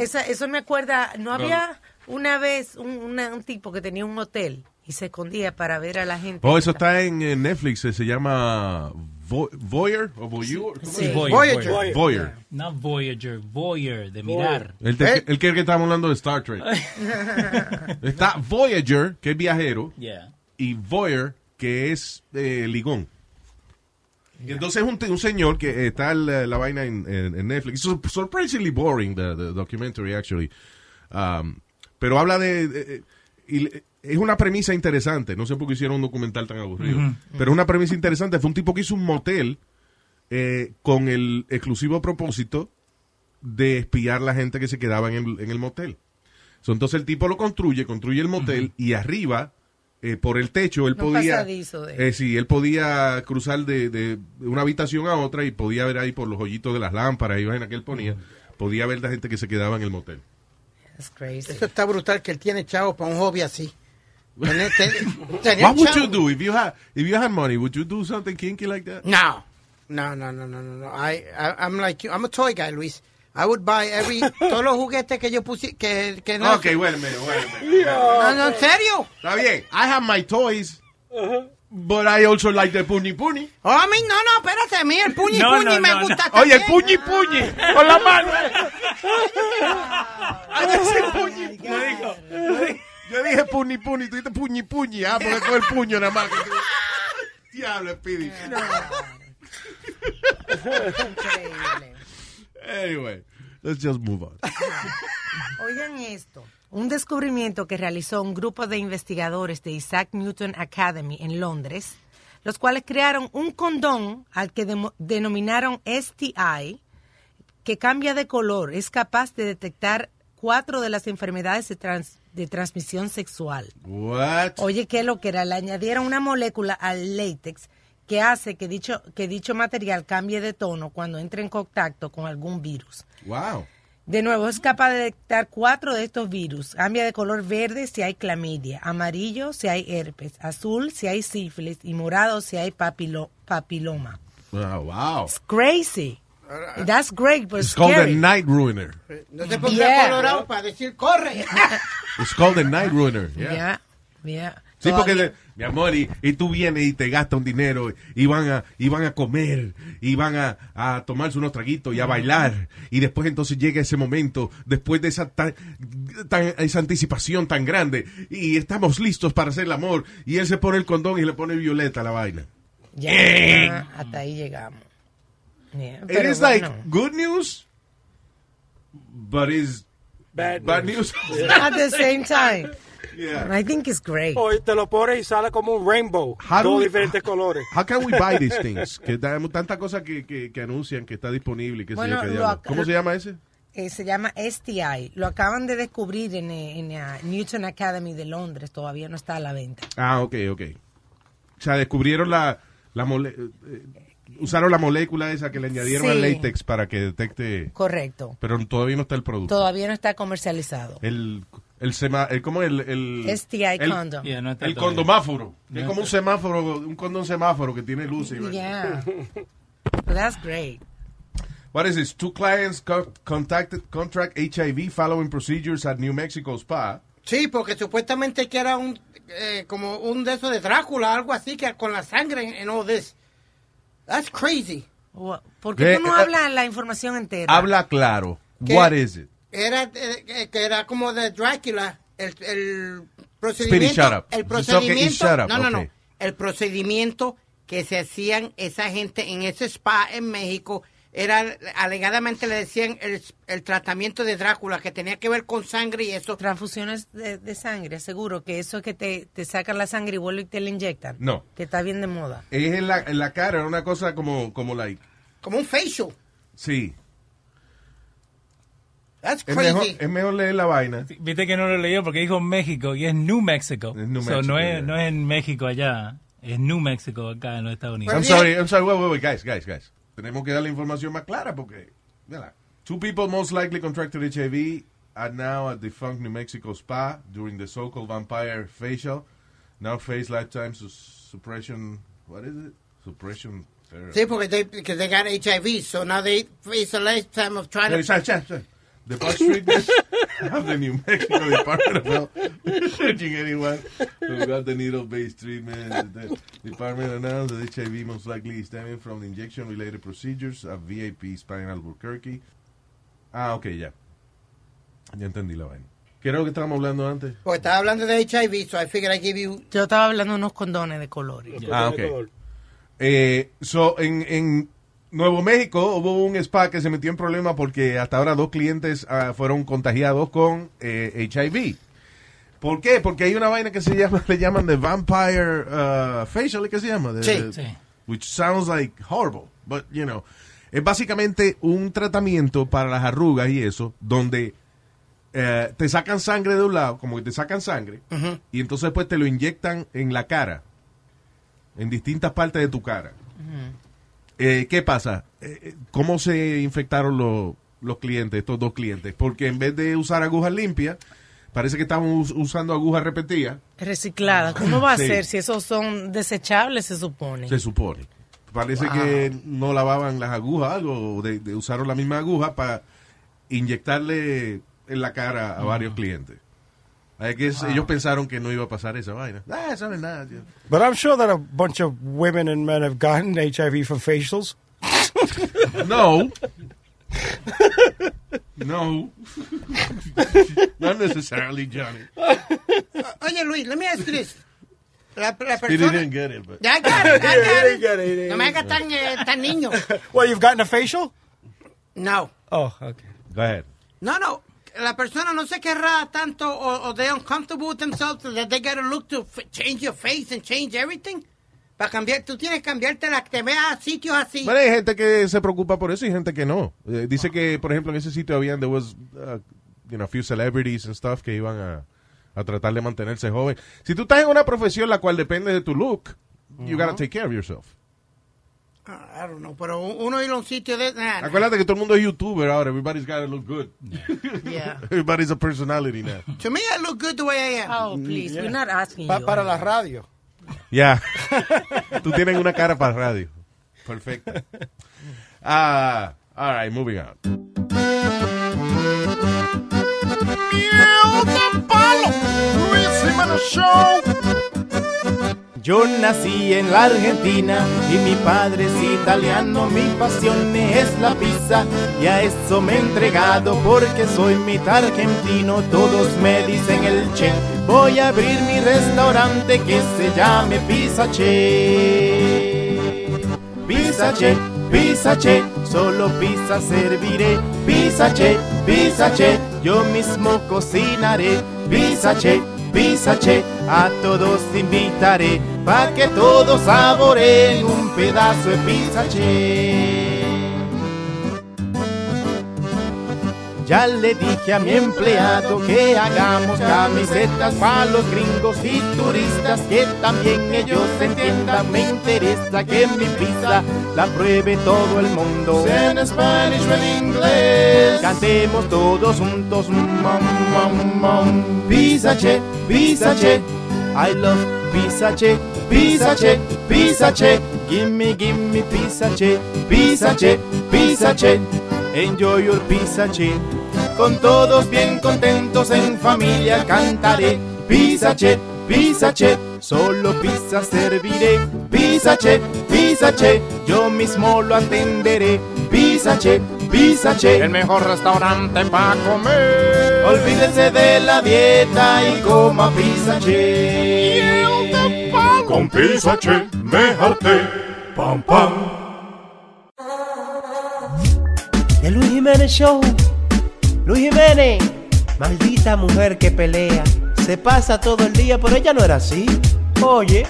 Eso, eso me acuerda, ¿no había una vez un, una- un tipo que tenía un hotel y se escondía para ver a la gente? Oh, eso está en, eh, Netflix, eh, se llama Vo- Voyeur o Voyeur. ¿Cómo Sí. se- Voyager. Voyager. Voyeur. No Voyager, Voyager, de mirar. El, el que el que estábamos hablando de Star Trek. Está Voyager, que es viajero, Yeah. y Voyeur, que es eh, ligón. Y entonces un, un señor que está en la, la vaina en, en- en Netflix. It's surprisingly boring, the, the documentary, actually. Um, pero habla de... de- y es una premisa interesante. No sé por qué hicieron un documental tan aburrido. Ujú. Pero es una premisa interesante. Fue un tipo que hizo un motel eh, con el exclusivo propósito de espiar la gente que se quedaba en el, en el motel. So, entonces el tipo lo construye, construye el motel y arriba, eh, por el techo, él podía... de- Eh, sí, él podía cruzar de, de una habitación a otra y podía ver ahí por los hoyitos de las lámparas y vaina que él ponía, podía ver la gente que se quedaba en el motel. That's crazy. Eso está brutal que él tiene chavo para un hobby así. Tener- te- What would you do if you had if you had money? Would you do something kinky like that? No. No, no, no, no, no, no. I, I, I'm like you. I'm a toy guy, Luis. I would buy every, todos los juguetes que yo puse, que, que no. Ok, wait a minute, wait a minute. No, no, en serio. Está bien. I have my toys, but I also like the puni puni. Oh, a mí, no, no, espérate, a mí el puñi No, puñi no, me no, no. gusta Oye, el también. puñi puñi, con la mano. Oh Ay, ese puñi, puñi. Yo dije puni, tú dijiste puñi puñi, ah, porque con el puño nada más. Diablo, Speedy. Increíble. Anyway, let's just move on. Oigan esto. un descubrimiento que realizó un grupo de investigadores de Isaac Newton Academy en Londres, los cuales crearon un condón al que denominaron STI, que cambia de color, es capaz de detectar cuatro de las enfermedades de, trans- de transmisión sexual. What? Oye, ¿qué lo que era? Le añadieron una molécula al látex que hace que dicho, que dicho material cambie de tono cuando entre en contacto con algún virus. Wow. De nuevo, es capaz de detectar cuatro de estos virus. Cambia de color verde si hay clamidia, amarillo si hay herpes, azul si hay sífilis y morado si hay papilo- papiloma. Wow. wow. Crazy. That's great, but It's called a scary. night ruiner. No se pondrá Yeah. colorado para decir corre. It's called a night ruiner. Yeah. Yeah, yeah. Sí, porque, de- mi amor, y, y tú vienes y te gastas un dinero y van a, y van a comer y van a, a tomarse unos traguitos y a bailar. Y después entonces llega ese momento, después de esa, tan- tan- esa anticipación tan grande y estamos listos para hacer el amor y él se pone el condón y le pone violeta a la vaina. Ya, hasta ahí llegamos. Yeah, It is like bueno. good news, but it's Bad bad news. news. At the same time. Yeah. I think it's great. Hoy te lo pones y sale como un rainbow. How do dos we- diferentes colores. How can we buy these things? Que tenemos tanta cosa que, que, que anuncian que está disponible. Que Bueno, qué lo ¿Cómo se llama ese? Eh, se llama STI. Lo acaban de descubrir en, eh, en, eh, Newton Academy de Londres. Todavía no está a la venta. Ah, ok, ok. O sea, descubrieron la, la mole- eh, usaron la molécula esa que le añadieron Sí. al látex para que detecte, Correcto. pero todavía no está el producto. Todavía no está comercializado. El, el sema, el, ¿cómo el, el STI el, condom. Yeah, no el condomáforo. No es como un semáforo, un condón semáforo que tiene luces. Yeah. That's great. What is this? Two clients co- contacted contract HIV following procedures at New Mexico Spa. Sí, porque supuestamente que era un eh, como un de esos de Drácula, algo así que con la sangre en, en all this. That's crazy. ¿Por qué tú no eh, hablas la información entera? Habla claro. ¿Qué? What is it? Era eh, que era como de Drácula, el, el procedimiento, shut up. el procedimiento, shut up, no, no, no, okay. el procedimiento que se hacían esa gente en ese spa en México era alegadamente le decían el, el tratamiento de Drácula que tenía que ver con sangre y eso. Transfusiones de, de sangre, seguro que eso es que te, te sacan la sangre y vuelven y te la inyectan. No. Que está bien de moda. Es en la, en la cara, era una cosa como, como like. Como un facial. Sí. That's Es crazy. mejor, es mejor leer la vaina. Viste que no lo leyó porque dijo México y es New Mexico. Es New So, Mexico, no, yeah. es, no es en México allá, es New Mexico acá en los Estados Unidos. I'm sorry, I'm sorry, wait, wait, wait, guys, guys, guys. Tenemos que dar la información más clara porque, mira, two people most likely contracted HIV are now at defunct New Mexico spa during the so-called vampire facial. Now face lifetime sus- suppression, what is it? Suppression therapy. Sí, porque they, because they got HIV, so now they face a lifetime of trying to... sorry. The bus treatment of the New Mexico Department of Health searching anyone who got the needle-based treatment. The department announced that HIV most likely stemming from the injection-related procedures at VIP Spa in Albuquerque. Ah, ok, ya. Ya entendí la vaina. ¿Qué era lo que estábamos hablando antes? Porque estaba hablando de HIV, so I figured I give you... Yo estaba hablando de unos condones de colores. Ah, ok. Eh, so, en, en Nuevo México hubo un spa que se metió en problemas porque hasta ahora dos clientes ah, fueron contagiados con eh, HIV. ¿Por qué? Porque hay una vaina que se llama, le llaman the vampire uh, facial, ¿qué se llama? The- Sí. the- Sí. Which sounds like horrible, but you know, es básicamente un tratamiento para las arrugas y eso, donde eh, te sacan sangre de un lado, como que te sacan sangre, y entonces pues te lo inyectan en la cara, en distintas partes de tu cara. Eh, ¿Qué pasa? Eh, eh, ¿Cómo se infectaron los, los clientes, estos dos clientes? Porque en vez de usar agujas limpias, parece que estaban us- usando agujas repetidas, Recicladas. ¿Cómo va a Sí. ser si esos son desechables, se supone? se supone. Parece Wow. que no lavaban las agujas, algo, o de, de- usaron la misma aguja para inyectarle en la cara a varios clientes. Hay que es- ellos pensaron que no iba a pasar esa vaina. Ah, eso no es nada. tío. But I'm sure that a bunch of women and men have gotten HIV from facials. No. No. Not necessarily, Johnny. Oye, Luis, let me ask you this. La, la He persona... didn't get it, but... Ya, ya, ya, He didn't ya. get it, he No me hagas tan, eh, tan niño. Well, you've gotten a facial? No. Oh, okay. Go ahead. No, no. La persona no se querrá tanto o, o they're uncomfortable with themselves that they gotta look to f- change your face and change everything. Para cambiar, tú tienes que cambiarte la que te veas a sitios así. Bueno, hay gente que se preocupa por eso y gente que no. Eh, dice que, por ejemplo, en ese sitio habían, there was, uh, you know, a few celebrities and stuff que iban a, a tratar de mantenerse joven. Si tú estás en una profesión la cual depende de tu look, you gotta take care of yourself. I don't know, pero uno ir a un sitio de... nah, nah. Acuérdate que todo el mundo es youtuber ahora. Everybody's gotta look good. Yeah. Everybody's a personality now. To me, I look good the way I am. Oh, please, we're not asking Pa- you. para la radio. Ya. Tú tienes una cara para radio. Perfecto. Ah, all right, moving on. Yo nací en la Argentina y mi padre es italiano, mi pasión es la pizza y a eso me he entregado porque soy mitad argentino, todos me dicen el che. Voy a abrir mi restaurante que se llame Pizza Che. Pizza solo pizza serviré. Pizza Che, Pizza Che, yo mismo cocinaré. Pizza Che, Pizza Che, a todos invitaré pa' que todos saboreen un pedazo de Pizza Ya le dije a mi empleado que hagamos camisetas para los gringos y turistas que también ellos entiendan. Me interesa que mi pizza la pruebe todo el mundo. En Spanish o en inglés. Cantemos todos juntos. Mom, mom, mom. Pizza che, pizza che. I love pizza che, pizza che, pizza che. Gimme, gimme pizza che, pizza che, pizza che. Enjoy your pizza che. Con todos bien contentos en familia cantaré. Pizza che, pizza che. Solo pizza serviré. Pizza che, pizza che. Yo mismo lo atenderé. Pizza che, pizza che. El mejor restaurante para comer. Olvídense de la dieta y coma pizza che. Con Pizza Che me harté. Pam, pam. El Luis Jiménez Show. Luis Jiménez. Maldita mujer que pelea. Se pasa todo el día, pero ella no era así. Oye.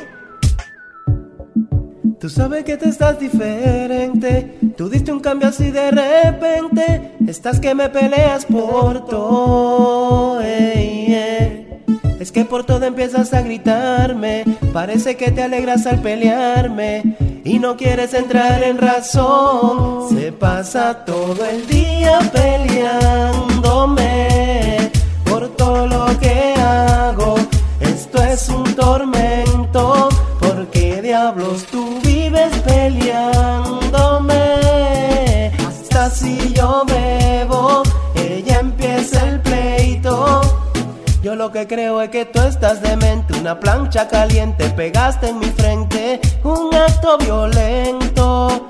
Tú sabes que te estás diferente. Tú diste un cambio así de repente. Estás que me peleas por todo. ey, ey. Es que por todo empiezas a gritarme. Parece que te alegras al pelearme. Y no quieres entrar en razón. Se pasa todo el día peleándome. Por todo lo que hago. Esto es un tormento. ¿Por qué diablos tú vives peleándome? Hasta si yo bebo, ella empieza el pleito. Lo que creo es que tú estás demente, una plancha caliente pegaste en mi frente, un acto violento.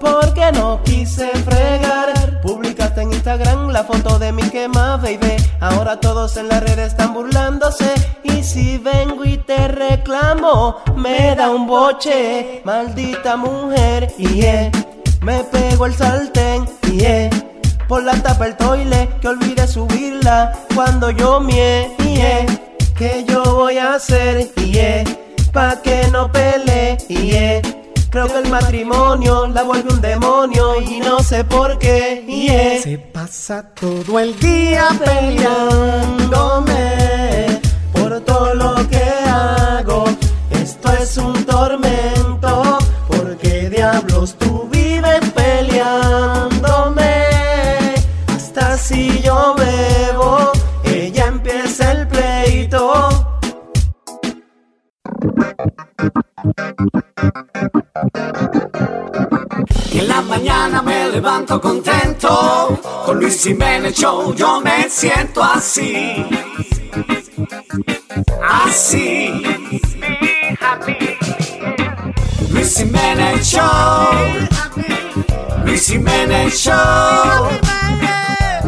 Porque no quise fregar, publicaste en Instagram la foto de mi quema, baby. Ahora todos en la red están burlándose. Y si vengo y te reclamo, me da un boche, maldita mujer. Y eh, me pego el sartén. Y eh, por la tapa el toile, que olvide subirla cuando yo mie. Y eh, ¿qué yo voy a hacer? Y eh, pa' que no pelee. Y eh, Creo que el matrimonio la vuelve un demonio y no sé por qué. Y eh, se pasa todo el día peleándome por todo lo que hago. Esto es un tormento. Y la mañana me levanto contento. Con Luis Jiménez Show yo me siento así. Así. Luis Jiménez Show. Luis Jiménez Show.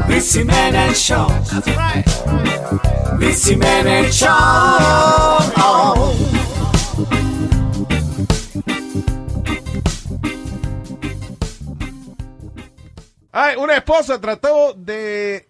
Luis Jiménez Show. Luis Jiménez Show. Ay, una esposa trató de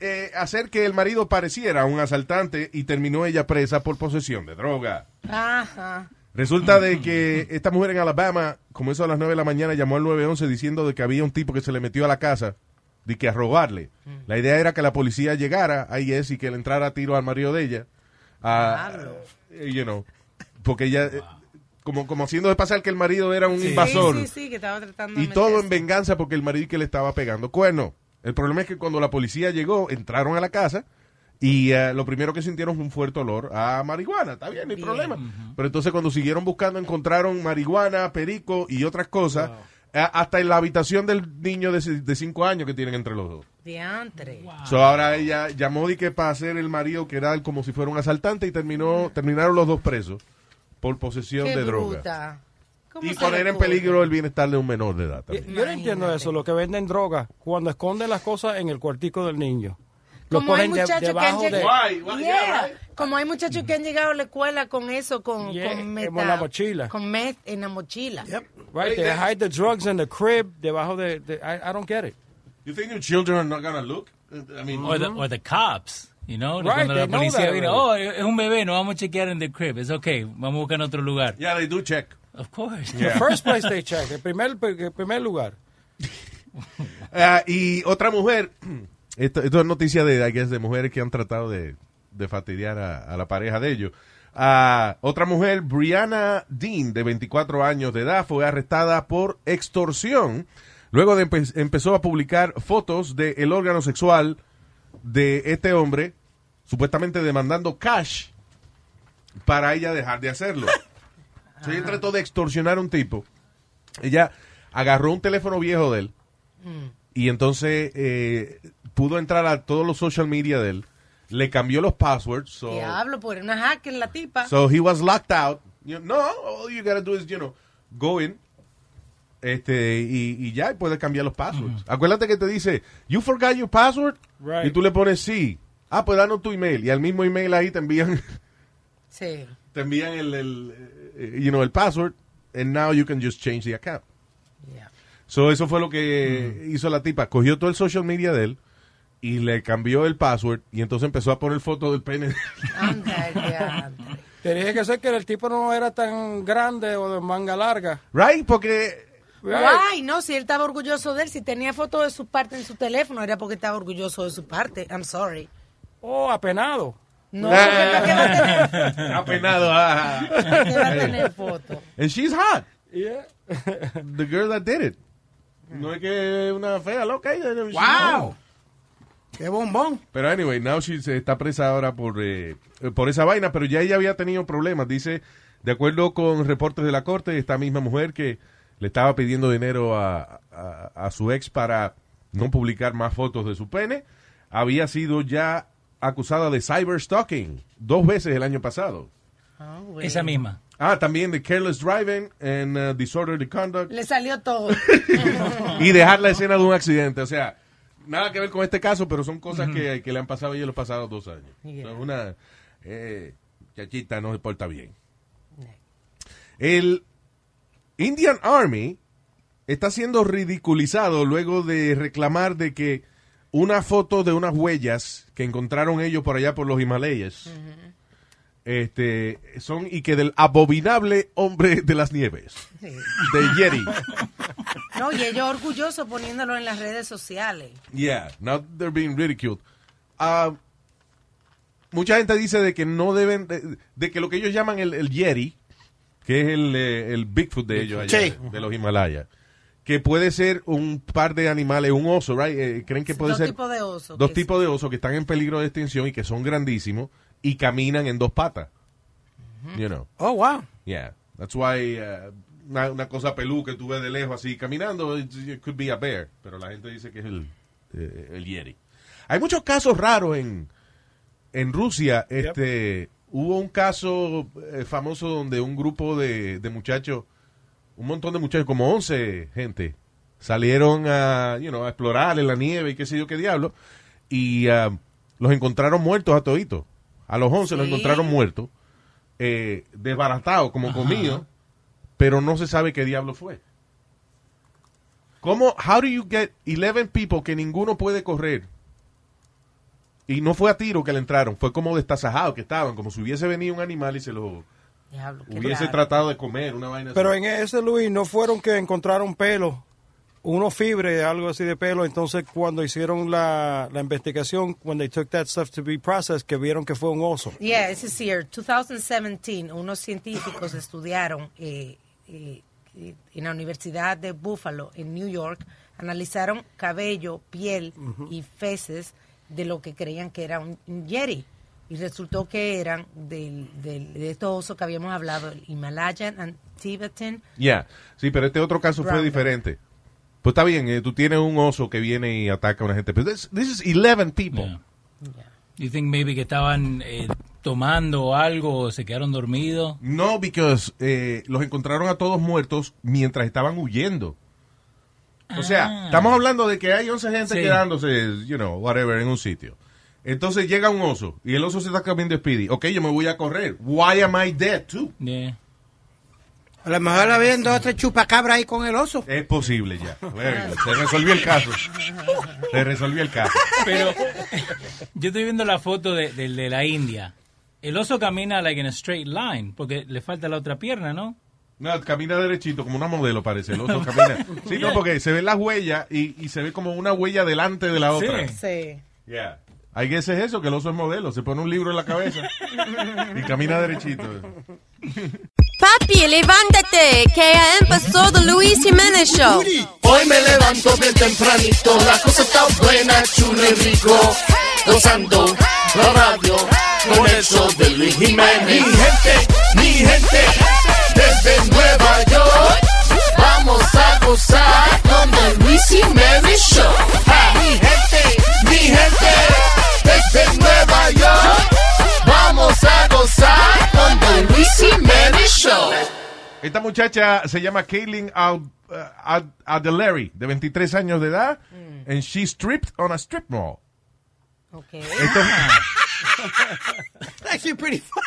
eh, hacer que el marido pareciera un asaltante y terminó ella presa por posesión de droga. Ajá. Resulta de que esta mujer en Alabama, como eso a las 9 de la mañana, llamó al 911 diciendo de que había un tipo que se le metió a la casa, de que a robarle. La idea era que la policía llegara a IS y que le entrara a tiro al marido de ella. a- eh, you know, porque ella, eh, como, como haciendo de pasar que el marido era un invasor. Sí, sí, sí, que estaba tratando de Y todo en venganza porque el marido que le estaba pegando cuerno. El problema es que cuando la policía llegó, entraron a la casa y eh, lo primero que sintieron fue un fuerte olor a marihuana. Está bien, no hay problema. Pero entonces cuando siguieron buscando, encontraron marihuana, perico y otras cosas. hasta en la habitación del niño de, c- de cinco años que tienen entre los dos. Diantre. So, ahora ella llamó de que para ser el marido que era como si fuera un asaltante y terminó terminaron los dos presos por posesión Qué de droga. bruta. ¿Cómo Y poner en peligro el bienestar de un menor de edad. también. Yo no entiendo eso, lo que venden droga, cuando esconden las cosas en el cuartico del niño. Lo Como hay ponen de- muchachos que han debajo de... llegado, Yeah. como hay muchachos que han llegado a la escuela con eso, con, Yeah, con en meta- la mochila. con meth en la mochila. Right, they hide the drugs in the crib, debajo de... de- I, I don't get it. You think your children are not gonna look? I mean, Or the, or the cops, you know? Right, Cuando la policía already. oh, es un bebé, no vamos a chequear en the crib. Es okay, vamos a buscar en otro lugar. Yeah, they do check. Of course. The first place they check, el primer, el primer lugar. Ah, y otra mujer, esto, esto es noticia de, I guess, de mujeres que han tratado de, de fastidiar a, a la pareja de ellos. Ah, otra mujer, Brianna Dean, de 24 años de edad, fue arrestada por extorsión. Luego de empe- empezó a publicar fotos del órgano sexual de este hombre, supuestamente demandando cash para ella dejar de hacerlo. Ella trató de extorsionar a un tipo. Ella agarró un teléfono viejo de él y entonces eh, pudo entrar a todos los social media de él. Le cambió los passwords. So, Diablo, por una hacker la tipa. so he was locked out. You no, all you gotta do is, you know, go in. Este, y, y ya puedes cambiar los passwords. Acuérdate que te dice, you forgot your password. Right. Y tú le pones sí. Ah, pues danos tu email. Y al mismo email ahí te envían, Sí. te envían el, el, eh, you know, el password. And now you can just change the account. So, eso fue lo que hizo la tipa. Cogió todo el social media de él y le cambió el password y entonces empezó a poner fotos del pene. Te dije que sé que el tipo no era tan grande o de manga larga. right? Porque Guay, no, si él estaba orgulloso de él, si tenía fotos de su parte en su teléfono, era porque estaba orgulloso de su parte. I'm sorry. Oh, apenado. No, porque ¿para qué va a tener, Apenado. ah. qué va a tener fotos? And she's hot. Yeah. The girl that did it. No es que una fea loca. ella- ¡Wow! ¡Qué bombón! Pero anyway, now she se está presa ahora por, eh, por esa vaina, pero ya ella había tenido problemas. Dice, de acuerdo con reportes de la corte, esta misma mujer que le estaba pidiendo dinero a, a- a su ex para no publicar más fotos de su pene, había sido ya acusada de cyberstalking dos veces el año pasado. Esa misma. Ah, también de careless driving and uh, disorderly conduct Le salió todo. y dejar la escena de un accidente. O sea, nada que ver con este caso, pero son cosas que, que le han pasado a ella los pasados dos años. Yeah. O sea, una eh, chachita no se porta bien. El Indian Army está siendo ridiculizado luego de reclamar de que una foto de unas huellas que encontraron ellos por allá por los Himalayas este son y que del abominable hombre de las nieves de Yeti. No, y ellos orgullosos poniéndolo en las redes sociales. Yeah, now they're being ridiculed. Ah, mucha gente dice de que no deben, de, de que lo que ellos llaman el, el Yeti, que es el, eh, el Bigfoot de ellos allá, Sí. de los Himalayas, que puede ser un par de animales, un oso, right? Eh, creen que puede Dos ser tipos de osos. dos tipos de osos que están en peligro de extinción y que son grandísimos y caminan en dos patas. You know. Oh, wow. Yeah, that's why uh, una, una cosa pelú que tú ves de lejos así caminando, it, it could be a bear, pero la gente dice que es el, eh, el Yeti. Hay muchos casos raros en, en Rusia. Este, Hubo un caso eh, famoso donde un grupo de, de muchachos, un montón de muchachos, como 11 gente, salieron a, you know, a explorar en la nieve y qué sé yo qué diablo, y ah, los encontraron muertos a toditos. A los 11 los encontraron muertos, eh, desbaratados, como comidos, pero no se sabe qué diablo fue. ¿Cómo, how do you get 11 people que ninguno puede correr Y no fue a tiro que le entraron, fue como destasajado que estaban, como si hubiese venido un animal y se lo Diablo, hubiese raro. tratado de comer, una vaina Pero así. en ese, Luis, no fueron que encontraron pelo, unos fibres, algo así de pelo. Entonces, cuando hicieron la, la investigación, when they took that stuff to be processed, que vieron que fue un oso. Yeah, this is here. 2017, unos científicos estudiaron eh, eh, eh, en la Universidad de Buffalo, en New York, analizaron cabello, piel y feces de lo que creían que era un, un yeti. Y resultó que eran del, del- de estos osos que habíamos hablado, el Himalayan and Tibetan. Ya, sí, pero este otro caso fue Brown. diferente. Pues está bien, eh, tú tienes un oso que viene y ataca a una gente, pero this, this is 11 people. You think maybe que estaban eh, tomando algo o se quedaron dormidos? No, because eh, los encontraron a todos muertos mientras estaban huyendo. O sea, Ah. estamos hablando de que hay 11 gente Sí. quedándose, you know, whatever, en un sitio. Entonces llega un oso y el oso se está cambiando de Speedy. Ok, yo me voy a correr. Why am I dead too? A lo mejor habían dos o tres chupacabras ahí con el oso. Es posible ya. Se resolvió el caso. Se resolvió el caso. Pero yo estoy viendo la foto de, de la India. El oso camina like in a straight line, porque le falta la otra pierna, ¿no? No, camina derechito, como una modelo parece. El oso camina. Sí, no, porque se ven las huellas y, y se ve como una huella delante de la otra. Sí. Yeah. I guess es eso, que el oso es modelo. Se pone un libro en la cabeza y camina derechito. Papi, levántate, que ya empezó The Luis Jiménez Show. Hoy me levanto bien tempranito, la cosa está buena, chulo y rico. Gozando la radio con el show de Luis Jiménez. Mi gente, mi gente, desde Nueva York, vamos a gozar con el Luis Jiménez Show. Ah, mi gente, mi gente, desde Nueva York, vamos a gozar con el Luis Jiménez Show. Esta muchacha se llama Kaylin Ad- uh, Ad- Adelary, de 23 años de edad, and she stripped on a strip mall. Esto- Actually pretty fun.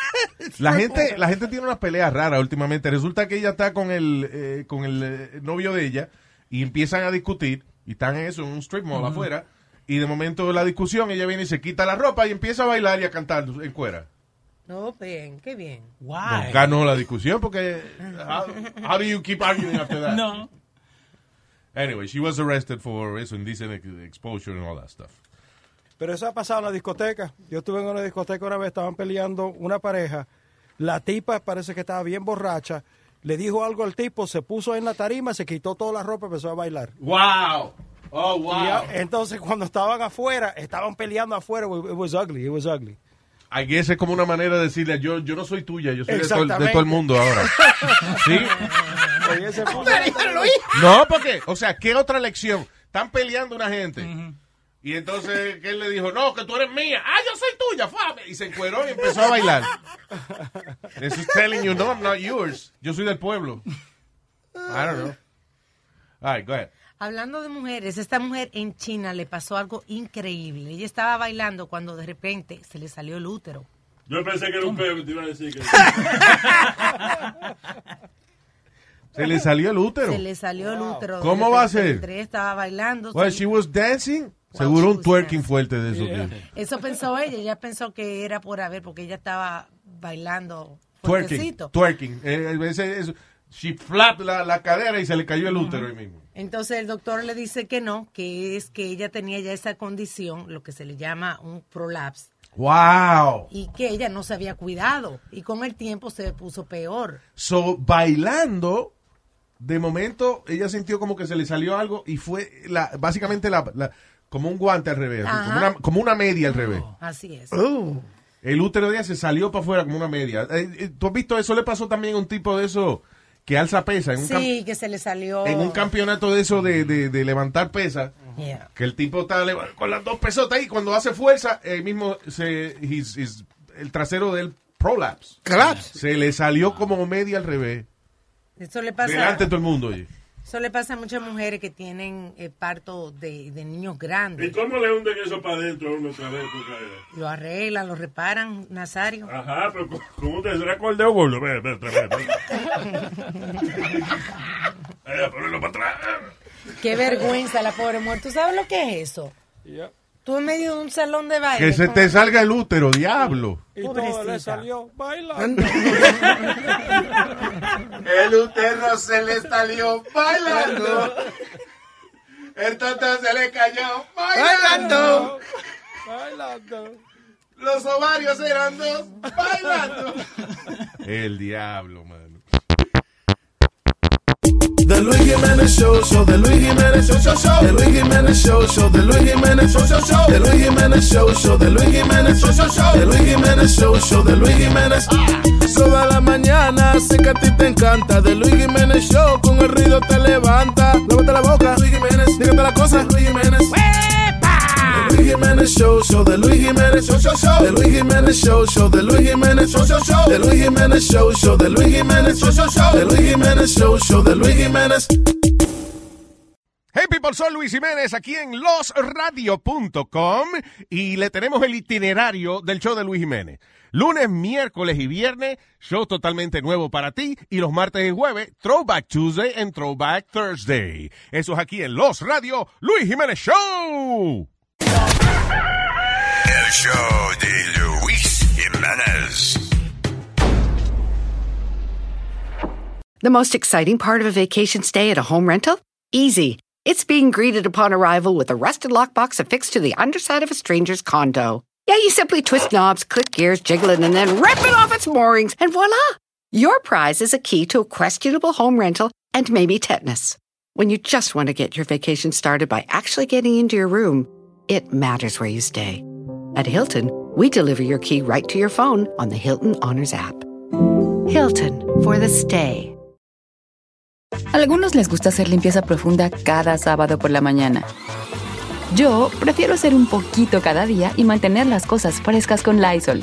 la gente, la gente tiene unas peleas raras últimamente. Resulta que ella está con el, eh, con el eh, novio de ella y empiezan a discutir y están en eso, en un strip mall Ujú. afuera. Y de momento de la discusión ella viene y se quita la ropa y empieza a bailar y a cantar en cuera. No, bien, qué bien. No, ganó la discusión porque how, how do you keep arguing after that? No. Anyway, she was arrested for eso, indecent ex- exposure and all that stuff. Pero eso ha pasado en la discoteca. Yo estuve en una discoteca una vez, estaban peleando una pareja. La tipa parece que estaba bien borracha. Le dijo algo al tipo, se puso en la tarima, se quitó toda la ropa y empezó a bailar. Wow. Oh, wow. Y entonces cuando estaban afuera, estaban peleando afuera. It was ugly, it was ugly. I guess es como una manera de decirle, yo, yo no soy tuya, yo soy de todo, el- de Exactamente. todo el mundo ahora. ¿Sí? Oye, ese fue- No, porque, o sea, ¿qué otra lección? Están peleando una gente. Y entonces, ¿qué él le dijo? No, que tú eres mía. Ah, yo soy tuya, fame. Y se encueró y empezó a bailar. This is telling you, no, I'm not yours. Yo soy del pueblo. I don't know. All right, go ahead. Hablando de mujeres, esta mujer en China le pasó algo increíble. Ella estaba bailando cuando de repente se le salió el útero. Yo pensé que era un peo, te iba a decir que... Se le salió el útero. Se le salió el útero. ¿Cómo va a ser? estaba bailando. Well, she was dancing. Seguro un twerking fuerte de eso. que- Eso pensó ella. Ella pensó que era por haber, porque ella estaba bailando Twerking. Twerking. Eh, ese- ese- she flapped la, la cadera y se le cayó el útero ahí mismo. Entonces el doctor le dice que no, que es que ella tenía ya esa condición, lo que se le llama un prolapse, Wow. y que ella no se había cuidado. Y con el tiempo se puso peor. So, bailando, de momento ella sintió como que se le salió algo y fue la, básicamente la, la- como un guante al revés, Ajá. como una, como una media al revés. Así es. El útero de ella se salió para afuera como una media. Eh, eh, ¿Tú has visto eso? Le pasó también a un tipo de eso que alza pesa en un, cam- Sí, que se le salió. en un campeonato de eso de, de- de levantar pesa. Yeah. Que el tipo está con las dos pesotas ahí, cuando hace fuerza, el mismo se, his- his- el trasero del prolapse. Collapse. Se le salió como media al revés. Eso le pasa. Delante de todo el mundo, oye. Eso le pasa a muchas mujeres que tienen eh, parto de, de niños ¿Y grandes. cómo le hunden eso para adentro a uno otra vez? Porque- Lo arreglan, lo reparan, Nazario. Ajá, pero ¿cómo- ¿cómo te será con el dedo gordo? Ven, ven, vez, ven. Eh, ponelo para atrás. Qué vergüenza la pobre mujer. ¿Tú sabes lo que es eso? Tú en medio de un salón de baile. Que se te salga el útero, diablo. Y todo le salió bailando. El útero se le salió bailando. El toto se le cayó bailando. Bailando. Los ovarios eran dos bailando. El diablo, mano. The Luis Jiménez Show, show, The Luis Jiménez Show, show, show. The Luis Jiménez Show, show, The Luis Jiménez Show, show, show. The Luis Jiménez Show, show, The Luis Jiménez Show, show, show. The Luis Jiménez Show, show, The Luis Jiménez. Toda la mañana sé que a ti te encanta. The Luis Jiménez Show, con el ruido te levanta. Lávate la boca, Luis Jiménez. Dígate la cosa, Luis Jiménez. The Luis Jiménez Show, show, The Luis Jiménez Show, show, show. The Luis Jiménez Show, show, The Luis Jiménez Show, show, show. The Luis Jiménez Show, show, The Luis Jiménez Show, show, show. The Luis Jiménez Show, show, The Luis Jiménez. Hey people, soy Luis Jiménez aquí en losradio.com y le tenemos el itinerario del show de Luis Jiménez. Lunes, miércoles y viernes, show totalmente nuevo para ti. Y los martes y jueves, Throwback Tuesday and Throwback Thursday. Eso es aquí en Los Radio, Luis Jiménez Show. El show de Luis Jiménez. The most exciting part of a vacation stay at a home rental? Easy. It's being greeted upon arrival with a rusted lockbox affixed to the underside of a stranger's condo. Yeah, you simply twist knobs, click gears, jiggle it, and then rip it off its moorings, and voila! Your prize is a key to a questionable home rental and maybe tetanus. When you just want to get your vacation started by actually getting into your room, it matters where you stay. At Hilton, we deliver your key right to your phone on the Hilton Honors app. Hilton for the stay. Algunos les gusta hacer limpieza profunda cada sábado por la mañana. Yo prefiero hacer un poquito cada día y mantener las cosas frescas con Lysol.